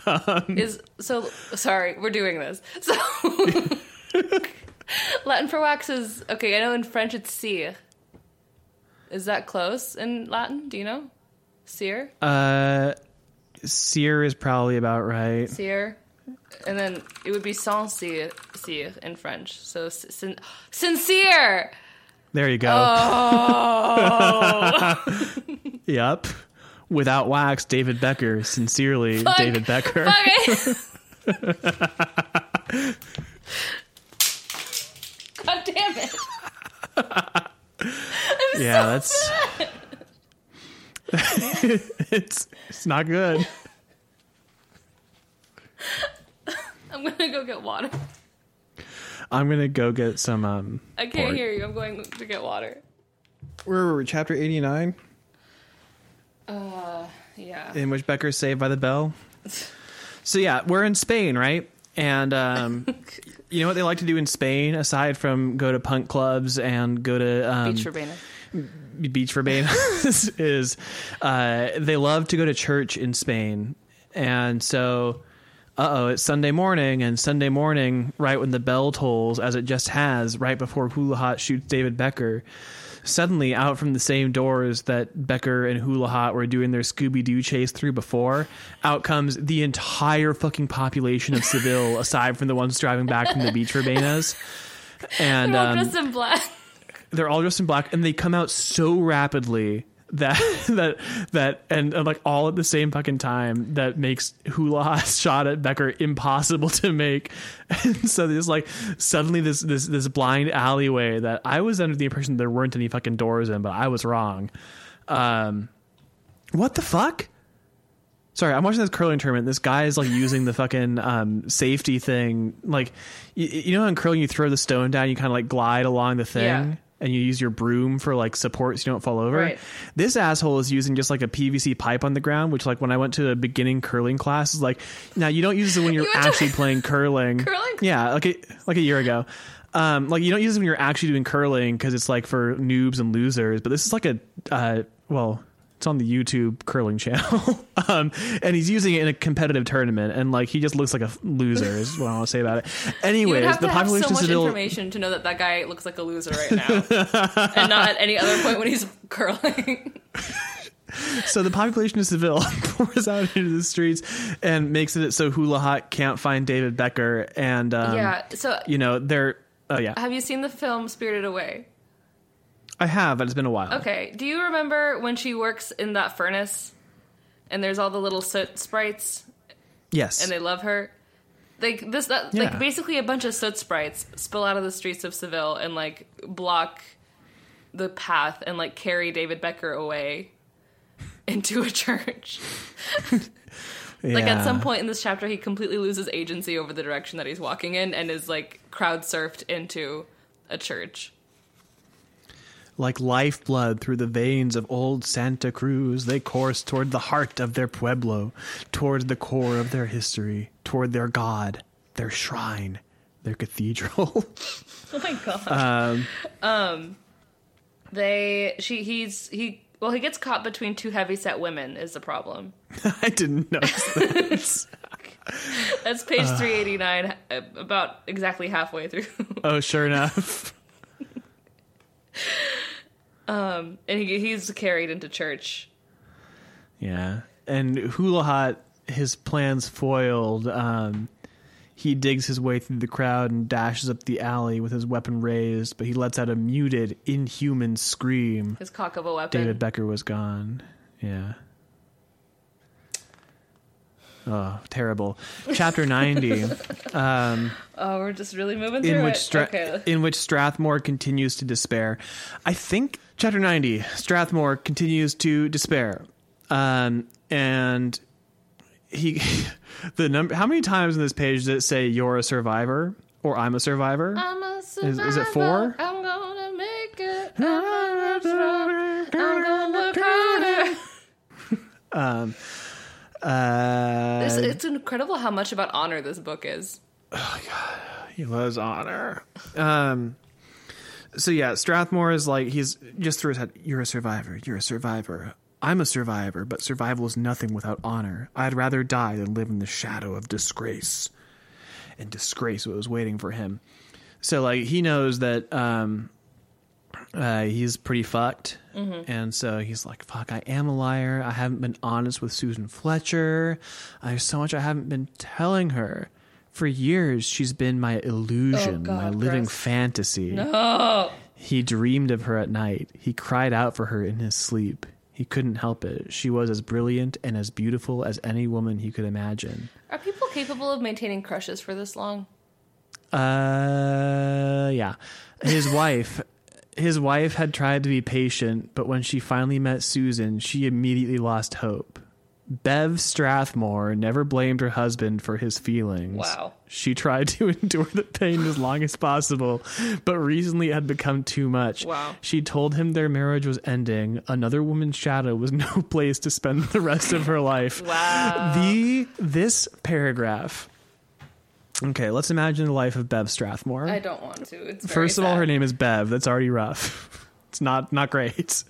Is so sorry, we're doing this. So Latin for wax is okay, I know in French it's cire. Is that close in Latin? Do you know? Cire? Uh, sear is probably about right. Cire. And then it would be sans cire, cire in French. So sin- sincere. There you go. Oh, Yep. Without wax, David Becker. Sincerely, Fuck. David Becker. God damn it. Yeah, that's. it's it's not good. I'm gonna go get water. I'm gonna go get some. Um, I can't Pork. hear you. I'm going to get water. where were we? Chapter 89, Uh, yeah. in which Becker's saved by the bell. So yeah, we're in Spain, right? And um, you know what they like to do in Spain, aside from go to punk clubs and go to um, Beach Verbena. beach verbatim is uh, they love to go to church in Spain, and so oh, it's Sunday morning, and Sunday morning, right when the bell tolls, as it just has, right before Hulohot shoots David Becker. Suddenly, out from the same doors that Becker and Hulohot were doing their Scooby Doo chase through before, out comes the entire fucking population of Seville, aside from the ones driving back from the beach verbenas. And They're all um, dressed in black. they're all dressed in black and they come out so rapidly that that that and, and, like all at the same fucking time that makes Hulohot's shot at Becker impossible to make. And so there's like suddenly this this this blind alleyway that I was under the impression there weren't any fucking doors in, but I was wrong. Um, what the fuck? Sorry, I'm watching this curling tournament. This guy is like using the fucking um, safety thing. Like, you, you know, in curling, you throw the stone down, you kind of like glide along the thing. Yeah. And you use your broom for like support so you don't fall over. Right. This asshole is using just like a PVC pipe on the ground, which like when I went to a beginning curling class is like now you don't use it when you're You actually playing curling. Curling? Yeah, like a, like a year ago. Um, like you don't use it when you're actually doing curling because it's like for noobs and losers. But this is like a uh, well, it's on the YouTube curling channel, um, and he's using it in a competitive tournament, and like he just looks like a loser. Is what I want to say about it. You Anyways, have the to have so population much still information to know that that guy looks like a loser right now, and not at any other point when he's curling. so the population of Seville pours out into the streets and makes it so Hulohot can't find David Becker, and um, yeah. So, you know they're. Oh yeah, have you seen the film Spirited Away? I have, but it's been a while. Okay. Do you remember when she works in that furnace, and there's all the little soot sprites, Yes, and they love her? Like this, that, Yeah. like basically a bunch of soot sprites spill out of the streets of Seville and like block the path and like carry David Becker away into a church. Like at some point in this chapter, he completely loses agency over the direction that he's walking in and is like crowd surfed into a church. Like lifeblood through the veins of old Santa Cruz, they course toward the heart of their pueblo, toward the core of their history, toward their god, their shrine, their cathedral. Oh my god. Um, they she he's he well he gets caught between two heavy set women is the problem. I didn't notice that. That's page three eighty nine, about exactly halfway through, oh, sure enough. And he, he's carried into church. Yeah. And Hulohot, his plans foiled. Um, he digs his way through the crowd and dashes up the alley with his weapon raised, but he lets out a muted, inhuman scream. His cock of a weapon. David Becker was gone. Yeah. Oh, terrible. Chapter 90, oh, we're just really moving through in which it. Stra- okay. in which Strathmore continues to despair. I think chapter 90, Strathmore continues to despair. Um, and he the number how many times in this page does it say you're a survivor or I'm a survivor? I'm a survivor. is it survivor. four? I'm gonna make it. I'm gonna try. I'm gonna work harder. Uh, It's, it's incredible how much about honor this book is. He loves honor. Um. So yeah, Strathmore is like he's just through his head. You're a survivor. You're a survivor. I'm a survivor, but survival is nothing without honor. I'd rather die than live in the shadow of disgrace. And disgrace was waiting for him. So like he knows that um, uh, he's pretty fucked, and so he's like, "Fuck, I am a liar. I haven't been honest with Susan Fletcher. There's so much I haven't been telling her." For years, she's been my illusion, Oh, God, my living gross. fantasy. Oh, He dreamed of her at night. He cried out for her in his sleep. He couldn't help it. She was as brilliant and as beautiful as any woman he could imagine. are people capable of maintaining crushes for this long? Uh, yeah. His wife, his wife had tried to be patient, but when she finally met Susan, she immediately lost hope. Bev Strathmore never blamed her husband for his feelings. Wow. She tried to endure the pain as long as possible, but recently it had become too much. Wow. She told him their marriage was ending. Another woman's shadow was no place to spend the rest of her life. Wow. The this paragraph. Okay, let's imagine the life of Bev Strathmore. I don't want to. It's very First of all, her name is Bev. That's already rough. It's not not great.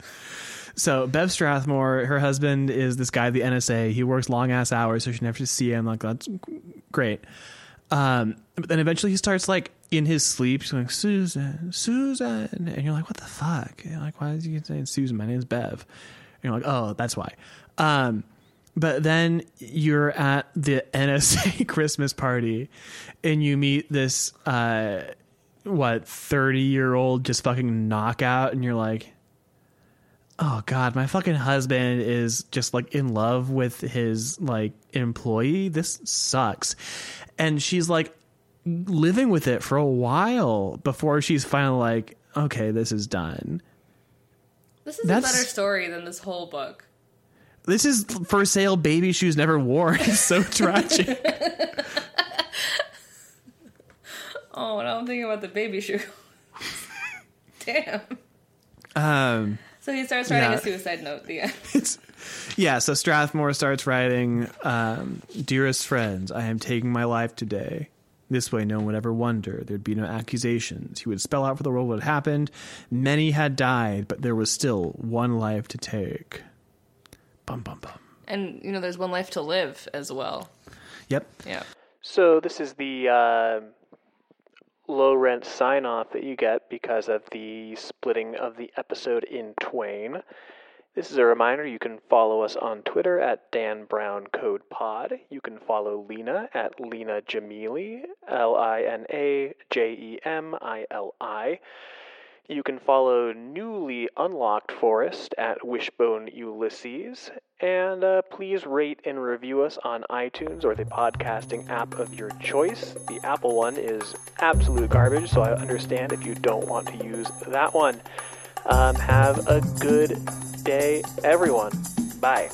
So Bev Strathmore, her husband is this guy at the NSA. He works long ass hours, so she never to see him. Like that's great. Um, but then eventually he starts like in his sleep, she's going Susan, Susan, and you're like, what the fuck? Like, why is he saying Susan? My name's Bev. And you're like, oh, that's why. Um, but then you're at the NSA Christmas party, and you meet this uh, what thirty year old just fucking knockout, and you're like, oh god, my fucking husband is just like in love with his like employee. This sucks, and she's like living with it for a while before she's finally like, okay, this is done. This is That's- a better story than this whole book. This is for sale baby shoes never worn. It's so tragic. Oh, and I'm thinking about the baby shoe. Damn. Um, So he starts writing Yeah. a suicide note at the end. it's, yeah, so Strathmore starts writing, um, "Dearest friends, I am taking my life today. This way, no one would ever wonder. There'd be no accusations. He would spell out for the world what had happened. Many had died, but there was still one life to take." Bum bum bum. And, you know, there's one life to live as well. Yep. Yeah. So this is the uh, low rent sign off that you get because of the splitting of the episode in twain. This is a reminder you can follow us on Twitter at Dan Brown Code Pod. You can follow Lina at Lina Jemili, L I N A J E M I L I. You can follow newly unlocked Forrest at Wishbone Ulysses. And uh, please rate and review us on iTunes or the podcasting app of your choice. The Apple one is absolute garbage, so I understand if you don't want to use that one. Um, have a good day, everyone. Bye.